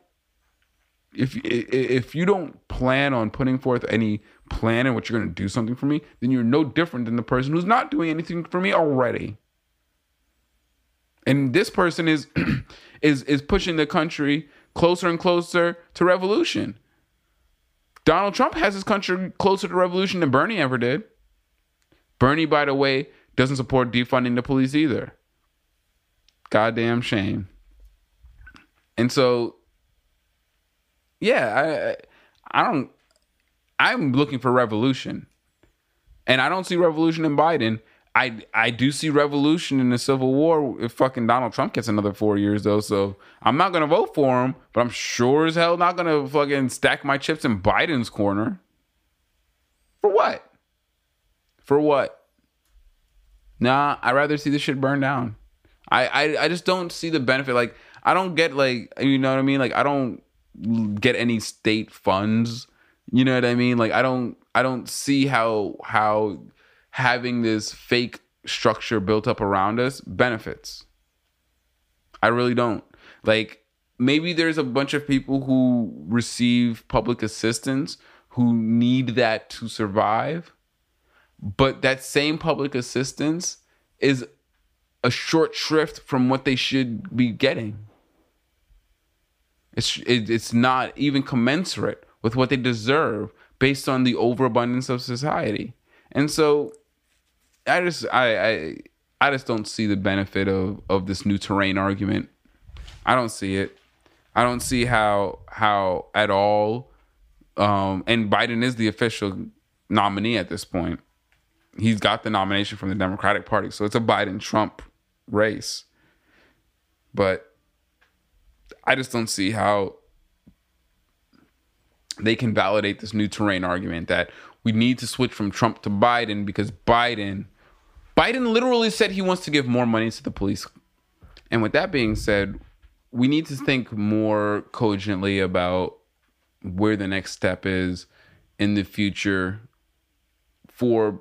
if if you don't plan on putting forth any plan and what you're going to do something for me, then you're no different than the person who's not doing anything for me already. And this person is is is pushing the country closer and closer to revolution. Donald Trump has his country closer to revolution than Bernie ever did. Bernie, by the way, doesn't support defunding the police either. Goddamn shame. And so, yeah, I I don't I'm looking for revolution. And I don't see revolution in Biden. I I do see revolution in the Civil War if fucking Donald Trump gets another four years though. So I'm not gonna vote for him, but I'm sure as hell not gonna fucking stack my chips in Biden's corner. For what? For what? Nah, I'd rather see this shit burn down. I, I I just don't see the benefit. Like I don't get like you know what I mean. Like I don't get any state funds. You know what I mean? Like I don't I don't see how how having this fake structure built up around us benefits. I really don't. Like maybe there's a bunch of people who receive public assistance who need that to survive. But that same public assistance is a short shrift from what they should be getting. It's it, it's not even commensurate with what they deserve based on the overabundance of society. And so I just I I I just don't see the benefit of of this new terrain argument. I don't see it. I don't see how how at all um and Biden is the official nominee at this point. He's got the nomination from the Democratic Party. So it's a Biden Trump race. But I just don't see how they can validate this new terrain argument that we need to switch from Trump to Biden because Biden Biden literally said he wants to give more money to the police. And with that being said, we need to think more cogently about where the next step is in the future for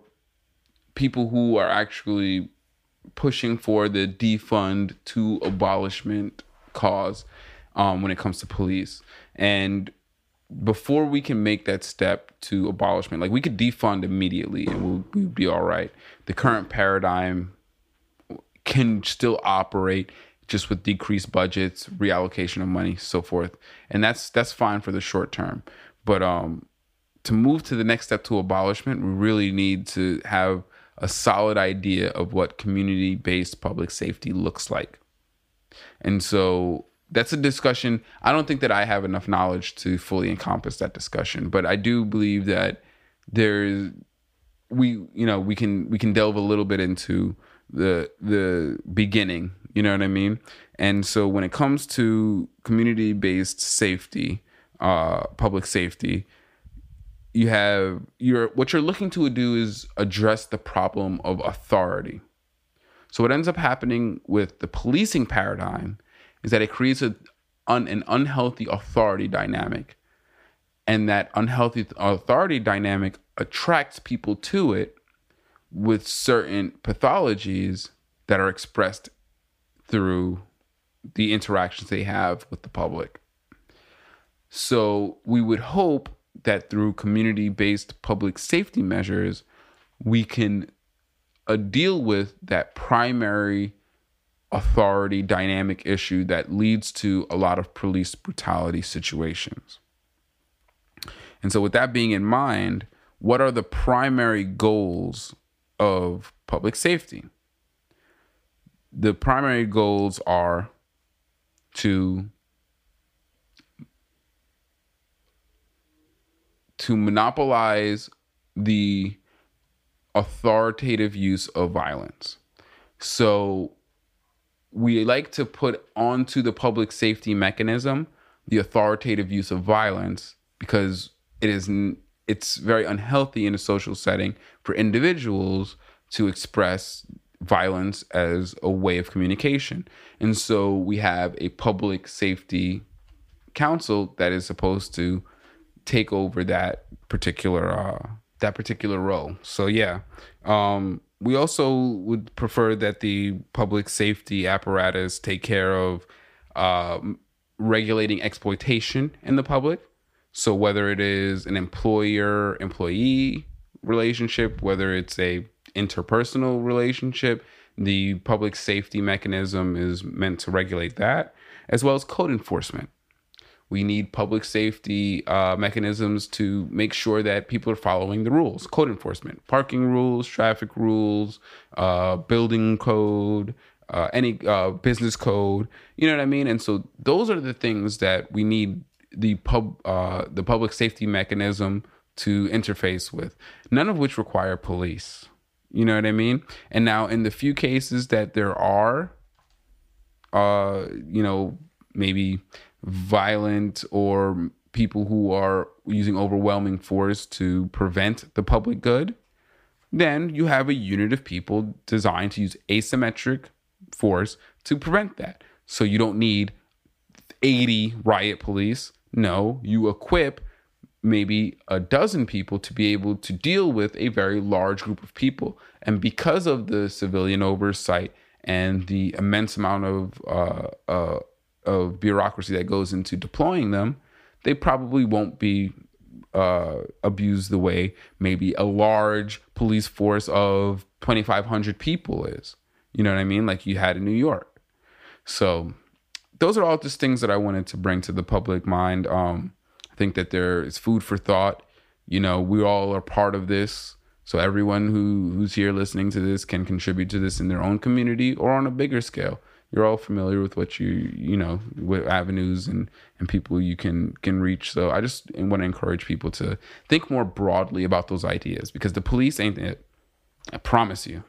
people who are actually pushing for the defund to abolishment cause um, when it comes to police. And before we can make that step to abolishment, like we could defund immediately and we'll, we'll be all right. The current paradigm can still operate just with decreased budgets, reallocation of money, so forth, and that's that's fine for the short term. But um, to move to the next step to abolishment, we really need to have a solid idea of what community-based public safety looks like. And so that's a discussion. I don't think that I have enough knowledge to fully encompass that discussion, but I do believe that there's we you know we can we can delve a little bit into the the beginning you know what i mean and so when it comes to community based safety uh public safety you have you're what you're looking to do is address the problem of authority so what ends up happening with the policing paradigm is that it creates a, un, an unhealthy authority dynamic. And that unhealthy authority dynamic attracts people to it with certain pathologies that are expressed through the interactions they have with the public. So we would hope that through community based public safety measures, we can uh, deal with that primary authority dynamic issue that leads to a lot of police brutality situations. And so, with that being in mind, what are the primary goals of public safety? The primary goals are to to monopolize the authoritative use of violence. So we like to put onto the public safety mechanism the authoritative use of violence because it is it's very unhealthy in a social setting for individuals to express violence as a way of communication. And so we have a public safety council that is supposed to take over that particular uh, that particular role. So yeah, um, we also would prefer that the public safety apparatus take care of uh, regulating exploitation in the public. So whether it is an employer employee relationship, whether it's a interpersonal relationship, the public safety mechanism is meant to regulate that, as well as code enforcement. We need public safety uh, mechanisms to make sure that people are following the rules, code enforcement, parking rules, traffic rules, uh, building code, uh, any uh, business code. You know what I mean? And so those are the things that we need the pub uh, the public safety mechanism to interface with. None of which require police. You know what I mean? And now in the few cases that there are, uh, you know, maybe violent or people who are using overwhelming force to prevent the public good, then you have a unit of people designed to use asymmetric force to prevent that. So you don't need 80 riot police. No, you equip maybe a dozen people to be able to deal with a very large group of people. And because of the civilian oversight and the immense amount of uh, uh, of bureaucracy that goes into deploying them, they probably won't be uh, abused the way maybe a large police force of 2,500 people is. You know what I mean? Like you had in New York. So those are all just things that I wanted to bring to the public mind. Um, I think that there is food for thought. You know, we all are part of this. So everyone who who's here listening to this can contribute to this in their own community or on a bigger scale. You're all familiar with what you you know with avenues and and people you can can reach. So I just want to encourage people to think more broadly about those ideas because the police ain't it. I promise you.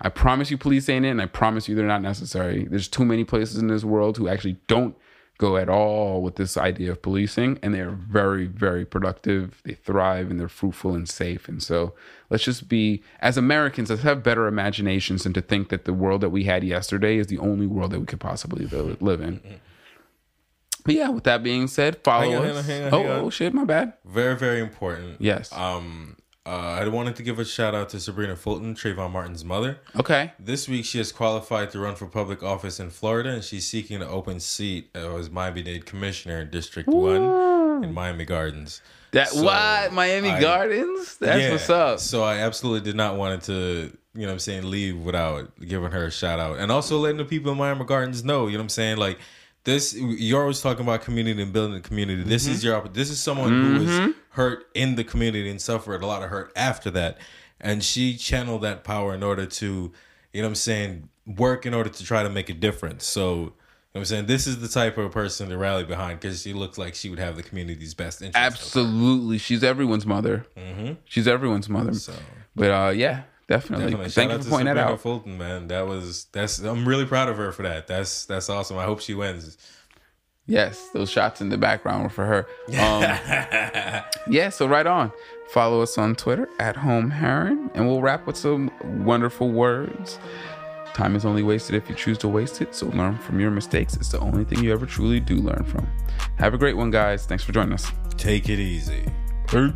I promise you police ain't it, and I promise you they're not necessary. There's too many places in this world who actually don't go at all with this idea of policing and they're very very productive. They thrive and they're fruitful and safe. And so let's just be as americans let's have better imaginations and to think that the world that we had yesterday is the only world that we could possibly live in. But yeah with that being said follow Hang on, us. hang on, hang on, oh, oh shit my bad. Very, very important. yes. Um, uh, I wanted to give a shout out to Sabrina Fulton, Trayvon Martin's mother. okay This week, she has qualified to run for public office in Florida, and she's seeking an open seat as Miami-Dade Commissioner in District One in Miami Gardens. that So, what miami I- gardens that's Yeah, what's up So I absolutely did not want it to, you know what I'm saying, leave without giving her a shout out. And also letting the people in Miami Gardens know, you know what I'm saying? Like this you're always talking about community and building the community. This is mm-hmm. your this is someone who was mm-hmm. hurt in the community and suffered a lot of hurt after that. And she channeled that power in order to, you know what I'm saying, work in order to try to make a difference. So you know what I'm saying? This is the type of person to rally behind because she looks like she would have the community's best interest. absolutely she's everyone's mother mm-hmm. she's everyone's mother So but uh yeah definitely, Definitely. thank Shout you for pointing that out Fulton, man. That was that's. I'm really proud of her for that. That's that's awesome. I hope she wins. Yes, those shots in the background were for her. Um, yeah, so right on. Follow us on Twitter at Home Heron, and we'll wrap with some wonderful words. Time is only wasted if you choose to waste it, so learn from your mistakes. It's the only thing you ever truly do learn from. Have a great one, guys. Thanks for joining us. Take it easy. Peace.